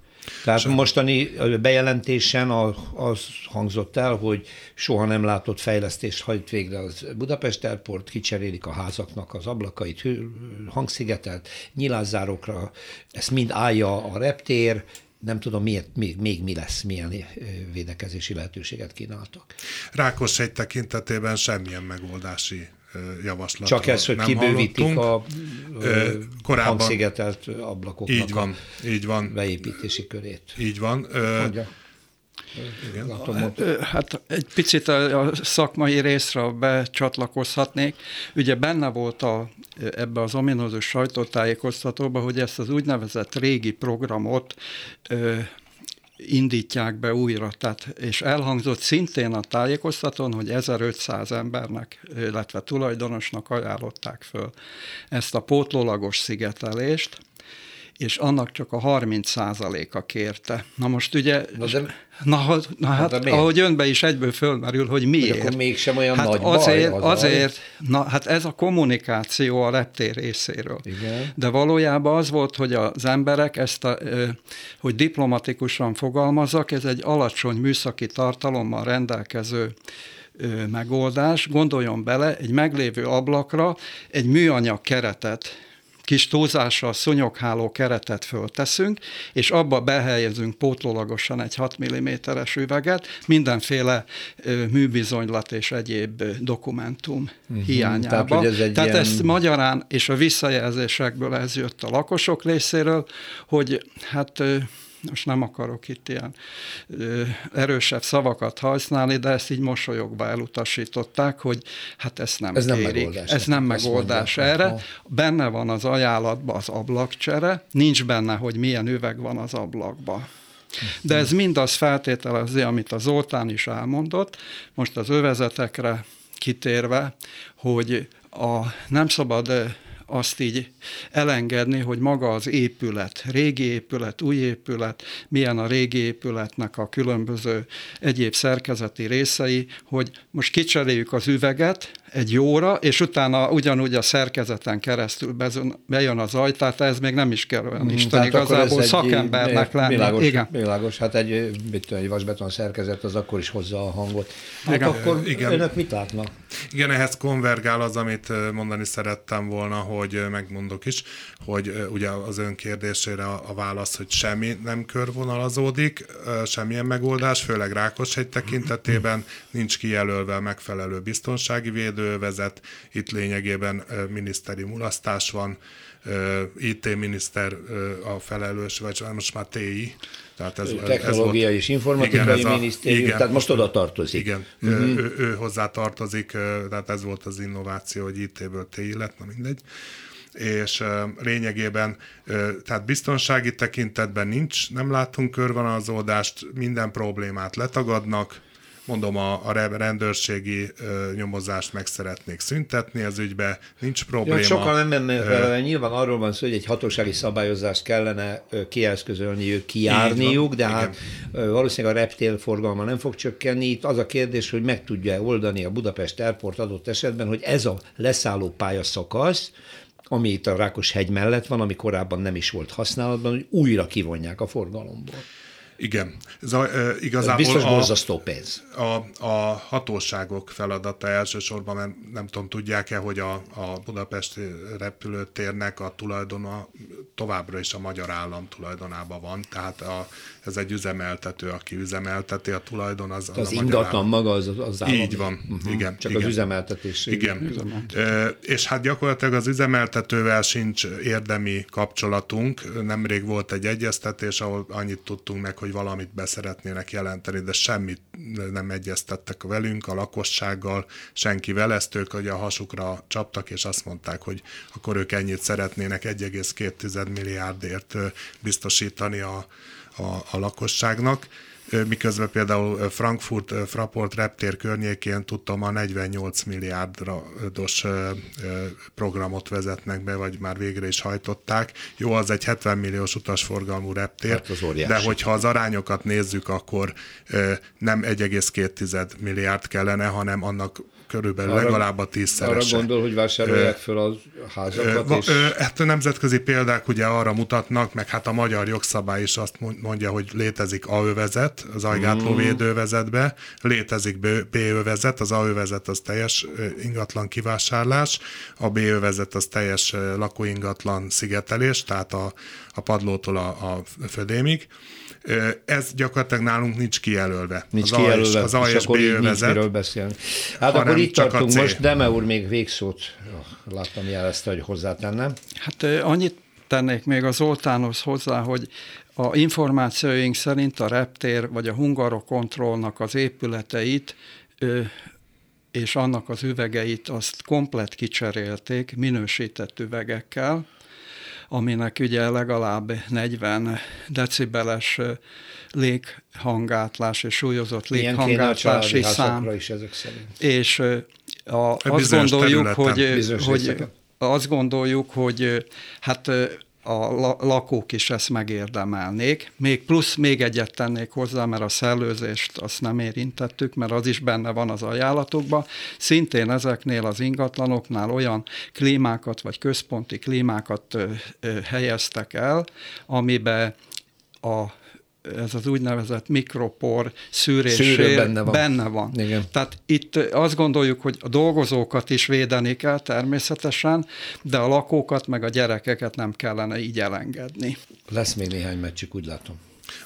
A: Tehát Sem. mostani bejelentésen az hangzott el, hogy soha nem látott fejlesztést hajt végre az Budapest Airport, kicserélik a házaknak az ablakait, hangszigetelt, nyilázzárokra, ezt mind állja a reptér, nem tudom, miért, még, még mi lesz, milyen védekezési lehetőséget kínáltak.
G: Rákos egy tekintetében semmilyen megoldási javaslat.
A: Csak ez, hogy kibővítik a korábban, hangszigetelt ablakoknak
G: így van,
A: a
G: így van.
A: beépítési körét.
G: Így van.
A: Mondja.
H: Igen. Hát egy picit a szakmai részre becsatlakozhatnék. Ugye benne volt a, ebbe az ominózus sajtótájékoztatóba, hogy ezt az úgynevezett régi programot ö, indítják be újra. Tehát, és elhangzott szintén a tájékoztatón, hogy 1500 embernek, illetve tulajdonosnak ajánlották föl ezt a pótlólagos szigetelést, és annak csak a 30 a kérte. Na most ugye, na, de, na, na hát, hát ahogy önbe is egyből fölmerül, hogy miért. Hogy
A: akkor mégsem olyan
H: hát
A: nagy
H: azért,
A: baj.
H: Az azért, na hát ez a kommunikáció a reptér részéről.
A: Igen.
H: De valójában az volt, hogy az emberek ezt, a, hogy diplomatikusan fogalmazak, ez egy alacsony műszaki tartalommal rendelkező megoldás. Gondoljon bele, egy meglévő ablakra egy műanyag keretet kis túlzással szunyogháló keretet fölteszünk, és abba behelyezünk pótlólagosan egy 6 mm-es üveget, mindenféle műbizonylat és egyéb dokumentum uh-huh. hiányába. Tehát, ez Tehát ilyen... ezt magyarán és a visszajelzésekből ez jött a lakosok részéről, hogy hát most nem akarok itt ilyen ö, erősebb szavakat használni, de ezt így mosolyogva elutasították, hogy hát ezt nem ez kérik. Nem megoldás, ez nem megoldás mondják, erre. Ha. Benne van az ajánlatban az ablakcsere, nincs benne, hogy milyen üveg van az ablakba. De ez mind az feltételezi, amit az Zoltán is elmondott, most az övezetekre kitérve, hogy a, nem szabad azt így elengedni, hogy maga az épület, régi épület, új épület, milyen a régi épületnek a különböző egyéb szerkezeti részei, hogy most kicseréljük az üveget, egy jóra, és utána ugyanúgy a szerkezeten keresztül bejön az ajtó, tehát ez még nem is kell olyan mm, Isten igazából szakembernek lenni.
A: Világos, igen. világos, hát egy, mit tudom, egy vasbeton szerkezet az akkor is hozza a hangot. Hát igen, akkor igen. önök mit látnak?
G: Igen, ehhez konvergál az, amit mondani szerettem volna, hogy megmondok is, hogy ugye az ön kérdésére a válasz, hogy semmi nem körvonalazódik, semmilyen megoldás, főleg Rákoshegy tekintetében nincs kijelölve megfelelő biztonsági védő, vezet, itt lényegében miniszteri mulasztás van, IT miniszter a felelős, vagy most már TI,
A: tehát ez, Technológia ez és informatikai igen, minisztérium, igen, tehát most oda tartozik.
G: Igen, uh-huh. ő, ő hozzá tartozik, tehát ez volt az innováció, hogy IT-ből TI lett, na mindegy. És lényegében, tehát biztonsági tekintetben nincs, nem látunk körvonalazódást, minden problémát letagadnak, mondom, a, a rendőrségi nyomozást meg szeretnék szüntetni az ügybe, nincs probléma. Ja,
A: sokan nem, nem ö, nyilván arról van szó, hogy egy hatósági szabályozást kellene kieszközölniük, kijárniuk, de hát Igen. valószínűleg a reptél forgalma nem fog csökkenni. Itt az a kérdés, hogy meg tudja oldani a Budapest Airport adott esetben, hogy ez a leszálló pályaszakasz, ami itt a Rákos hegy mellett van, ami korábban nem is volt használatban, hogy újra kivonják a forgalomból.
G: Igen. Ez a, e, igazából
A: biztos borzasztó pénz.
G: A, a hatóságok feladata elsősorban, mert nem tudom, tudják-e, hogy a, a Budapesti repülőtérnek a tulajdona továbbra is a magyar állam tulajdonában van, tehát a, ez egy üzemeltető, aki üzemelteti, a tulajdon az,
A: az, az a ingatlan maga az, az
G: állam. Így van, uh-huh. igen.
A: Csak
G: igen.
A: az üzemeltetés.
G: Igen. Üzemeltetés. E, és hát gyakorlatilag az üzemeltetővel sincs érdemi kapcsolatunk. Nemrég volt egy egyeztetés, ahol annyit tudtunk meg, hogy valamit beszeretnének jelenteni, de semmit nem egyeztettek velünk, a lakossággal, senkivel, ezt ők hogy a hasukra csaptak, és azt mondták, hogy akkor ők ennyit szeretnének 1,2 milliárdért biztosítani a, a, a lakosságnak miközben például Frankfurt Fraport reptér környékén tudtam a 48 milliárdos programot vezetnek be, vagy már végre is hajtották. Jó, az egy 70 milliós utasforgalmú reptér, hát de hogyha az arányokat nézzük, akkor nem 1,2 milliárd kellene, hanem annak körülbelül arra, legalább a tízszerese.
A: Arra gondol, hogy vásárolják föl a házakat ö, is?
G: Ö, hát a nemzetközi példák ugye arra mutatnak, meg hát a magyar jogszabály is azt mondja, hogy létezik A-övezet az ajgátló mm. védővezetbe, létezik B-övezet, az A-övezet az teljes ingatlan kivásárlás, a B-övezet az teljes lakóingatlan szigetelés, tehát a, a padlótól a, a födémig Ez gyakorlatilag nálunk nincs kijelölve.
A: Nincs
G: az
A: kijelölve,
G: az
A: és akkor így nincs miről beszélni. Hát akkor itt tartunk most, Deme úr még végszót, láttam jelezte, hogy hozzátennem.
H: Hát annyit tennék még az Zoltánhoz hozzá, hogy a információink szerint a reptér vagy a hungarokontrollnak az épületeit és annak az üvegeit azt komplet kicserélték minősített üvegekkel, aminek ugye legalább 40 decibeles léghangátlás és súlyozott léghangátlási szám.
A: Is ezek szerint.
H: És a, azt gondoljuk, hogy, hogy azt gondoljuk, hogy hát a lakók is ezt megérdemelnék. Még plusz még egyet tennék hozzá, mert a szellőzést azt nem érintettük, mert az is benne van az ajánlatokban. Szintén ezeknél az ingatlanoknál olyan klímákat vagy központi klímákat helyeztek el, amiben a ez az úgynevezett mikropor szűrés
A: benne van.
H: Benne van.
A: Igen.
H: Tehát itt azt gondoljuk, hogy a dolgozókat is védeni kell természetesen, de a lakókat meg a gyerekeket nem kellene így elengedni.
A: Lesz még néhány meccsük, úgy látom.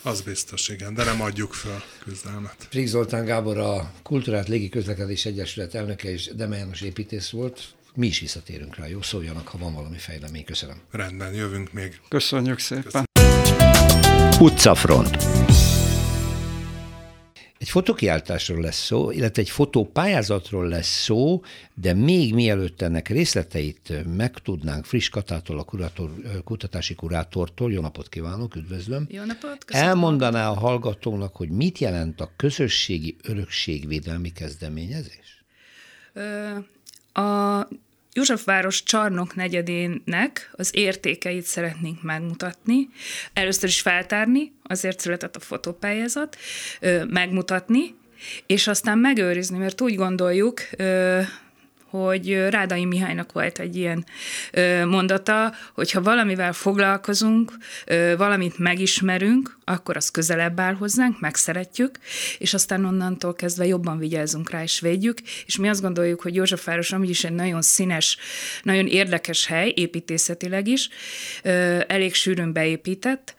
G: Az biztos, igen, de nem adjuk fel küzdelmet.
A: Frig Zoltán Gábor a Kultúrát Légi Közlekedés Egyesület elnöke és Demejános építész volt. Mi is visszatérünk rá, jó szóljanak, ha van valami fejlemény. Köszönöm.
G: Rendben, jövünk még.
H: Köszönjük szépen. Köszönjük.
A: Utcafront. Egy fotokiáltásról lesz szó, illetve egy fotópályázatról lesz szó, de még mielőtt ennek részleteit megtudnánk Friss Katától, a kurátor, kutatási kurátortól, jó napot kívánok, üdvözlöm.
I: Jó napot, köszönöm.
A: Elmondaná a hallgatónak, hogy mit jelent a közösségi örökségvédelmi kezdeményezés?
I: A Józsefváros csarnok negyedének az értékeit szeretnénk megmutatni, először is feltárni, azért született a fotópályázat, megmutatni, és aztán megőrizni, mert úgy gondoljuk, hogy Rádai Mihálynak volt egy ilyen mondata, hogy ha valamivel foglalkozunk, valamit megismerünk, akkor az közelebb áll hozzánk, megszeretjük, és aztán onnantól kezdve jobban vigyázunk rá és védjük, és mi azt gondoljuk, hogy Józsefváros amúgy is egy nagyon színes, nagyon érdekes hely, építészetileg is, elég sűrűn beépített,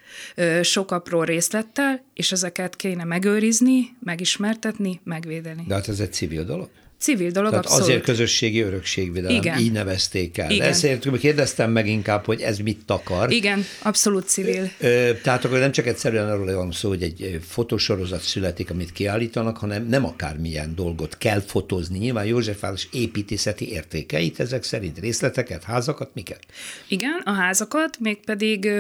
I: sok apró részlettel, és ezeket kéne megőrizni, megismertetni, megvédeni.
A: De hát ez egy civil dolog?
I: Civil dolog,
A: Tehát
I: abszolút.
A: azért közösségi örökségvédelem,
I: Igen.
A: így nevezték el.
I: Igen.
A: Ezért kérdeztem meg inkább, hogy ez mit takar.
I: Igen, abszolút civil.
A: Ö, tehát akkor nem csak egyszerűen arról van szó, hogy egy fotósorozat születik, amit kiállítanak, hanem nem akármilyen dolgot kell fotózni. Nyilván Józsefváros építészeti értékeit, ezek szerint részleteket, házakat, miket?
I: Igen, a házakat, mégpedig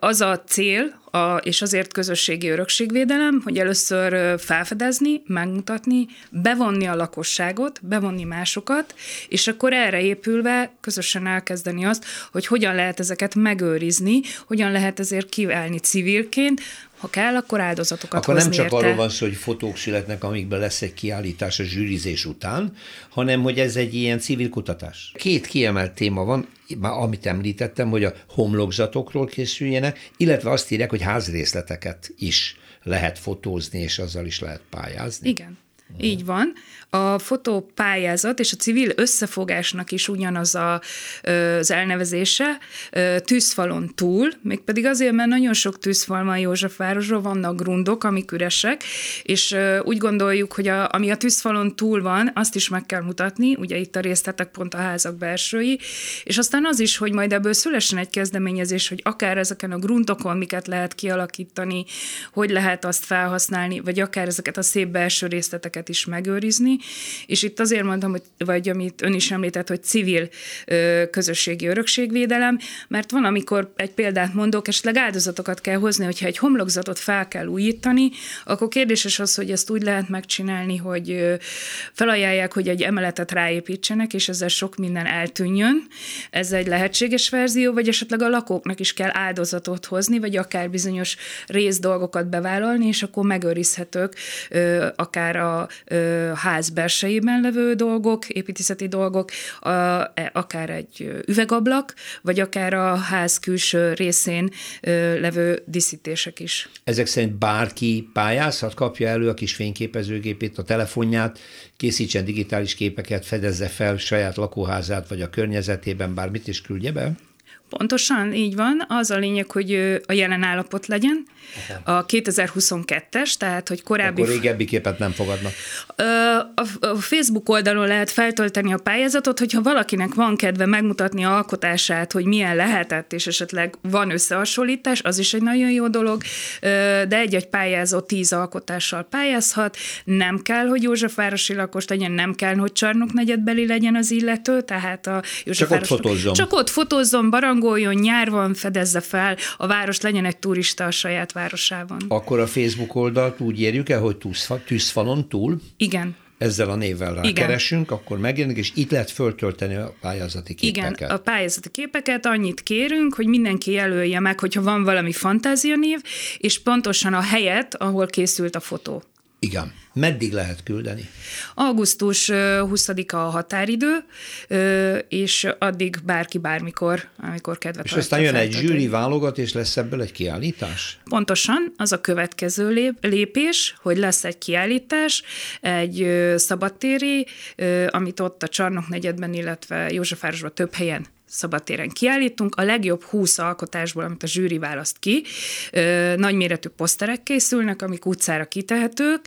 I: az a cél, a, és azért közösségi örökségvédelem, hogy először felfedezni, megmutatni, bevonni a lakosságot, bevonni másokat, és akkor erre épülve közösen elkezdeni azt, hogy hogyan lehet ezeket megőrizni, hogyan lehet ezért kiválni civilként, ha kell, akkor áldozatokat
A: Akkor nem csak
I: érte.
A: arról van szó, hogy fotók születnek, amikben lesz egy kiállítás a zsűrizés után, hanem hogy ez egy ilyen civil kutatás. Két kiemelt téma van, már amit említettem, hogy a homlokzatokról készüljenek, illetve azt írják, hogy házrészleteket is lehet fotózni, és azzal is lehet pályázni.
I: Igen. Így van. A fotópályázat és a civil összefogásnak is ugyanaz a, az elnevezése, tűzfalon túl, mégpedig azért, mert nagyon sok tűzfal van Józsefvárosról, vannak grundok, amik üresek, és úgy gondoljuk, hogy a, ami a tűzfalon túl van, azt is meg kell mutatni, ugye itt a részletek pont a házak belsői, és aztán az is, hogy majd ebből szülessen egy kezdeményezés, hogy akár ezeken a grundokon miket lehet kialakítani, hogy lehet azt felhasználni, vagy akár ezeket a szép belső részleteket is megőrizni, és itt azért mondtam, hogy, vagy amit ön is említett, hogy civil ö, közösségi örökségvédelem, mert van, amikor egy példát mondok, esetleg áldozatokat kell hozni, hogyha egy homlokzatot fel kell újítani, akkor kérdéses az, hogy ezt úgy lehet megcsinálni, hogy ö, felajánlják, hogy egy emeletet ráépítsenek, és ezzel sok minden eltűnjön. Ez egy lehetséges verzió, vagy esetleg a lakóknak is kell áldozatot hozni, vagy akár bizonyos rész dolgokat bevállalni, és akkor megőrizhetők ö, akár a ö, ház belsejében levő dolgok, építészeti dolgok, a, e, akár egy üvegablak, vagy akár a ház külső részén levő díszítések is.
A: Ezek szerint bárki pályázhat, kapja elő a kis fényképezőgépét, a telefonját, készítsen digitális képeket, fedezze fel saját lakóházát, vagy a környezetében bármit is küldje be?
I: Pontosan, így van. Az a lényeg, hogy a jelen állapot legyen. A 2022-es, tehát hogy korábbi...
A: Akkor régebbi képet nem fogadnak.
I: A Facebook oldalon lehet feltölteni a pályázatot, hogyha valakinek van kedve megmutatni a alkotását, hogy milyen lehetett, és esetleg van összehasonlítás, az is egy nagyon jó dolog, de egy-egy pályázó tíz alkotással pályázhat, nem kell, hogy Józsefvárosi lakos legyen, nem kell, hogy Csarnok negyedbeli legyen az illető, tehát a
A: Józsefváros... Csak ott fotózzon.
I: Csak ott fotózzon, barangoljon, nyár van, fedezze fel, a város legyen egy turista a saját városában.
A: Akkor a Facebook oldalt úgy érjük el, hogy tűzfalon túl?
I: Igen.
A: Ezzel a névvel rákeresünk, akkor megjelenik, és itt lehet föltölteni a pályázati képeket.
I: Igen, a pályázati képeket annyit kérünk, hogy mindenki jelölje meg, hogyha van valami fantázianév, és pontosan a helyet, ahol készült a fotó.
A: Igen. Meddig lehet küldeni?
I: Augusztus 20-a a határidő, és addig bárki bármikor, amikor kedvet
A: És aztán jön egy zsűri válogat, és lesz ebből egy kiállítás?
I: Pontosan, az a következő lépés, hogy lesz egy kiállítás, egy szabadtéri, amit ott a Csarnok negyedben, illetve Józsefvárosban több helyen szabadtéren kiállítunk. A legjobb 20 alkotásból, amit a zsűri választ ki, ö, nagyméretű poszterek készülnek, amik utcára kitehetők,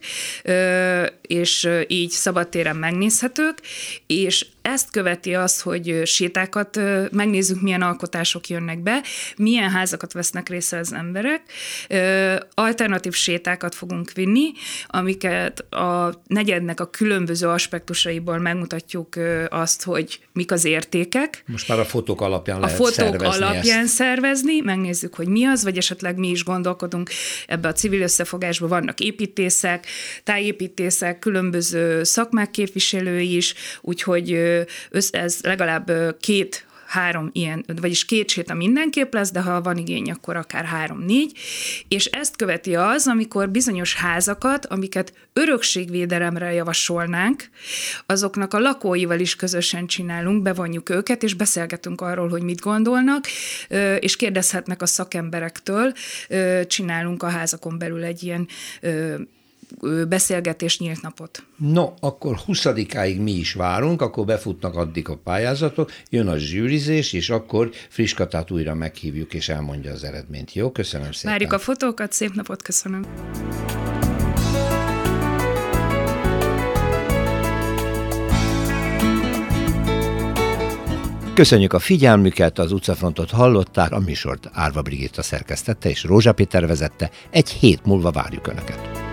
I: és így szabadtéren megnézhetők, és ezt követi az, hogy sétákat megnézzük, milyen alkotások jönnek be, milyen házakat vesznek részre az emberek. Alternatív sétákat fogunk vinni, amiket a negyednek a különböző aspektusaiból megmutatjuk azt, hogy mik az értékek.
A: Most már a fotók alapján lehet
I: A fotók
A: szervezni
I: alapján
A: ezt.
I: szervezni, megnézzük, hogy mi az, vagy esetleg mi is gondolkodunk ebbe a civil összefogásban. Vannak építészek, tájépítészek, különböző szakmák képviselői is, úgyhogy ez legalább két három ilyen, vagyis két séta mindenképp lesz, de ha van igény, akkor akár három-négy, és ezt követi az, amikor bizonyos házakat, amiket örökségvédelemre javasolnánk, azoknak a lakóival is közösen csinálunk, bevonjuk őket, és beszélgetünk arról, hogy mit gondolnak, és kérdezhetnek a szakemberektől, csinálunk a házakon belül egy ilyen beszélgetés nyílt napot.
A: No, akkor 20-áig mi is várunk, akkor befutnak addig a pályázatok, jön a zsűrizés, és akkor Friskatát újra meghívjuk, és elmondja az eredményt. Jó, köszönöm szépen.
I: Várjuk a fotókat, szép napot, köszönöm.
A: Köszönjük a figyelmüket, az utcafrontot hallották, a műsort Árva Brigitta szerkesztette és Rózsa Péter vezette. Egy hét múlva várjuk Önöket.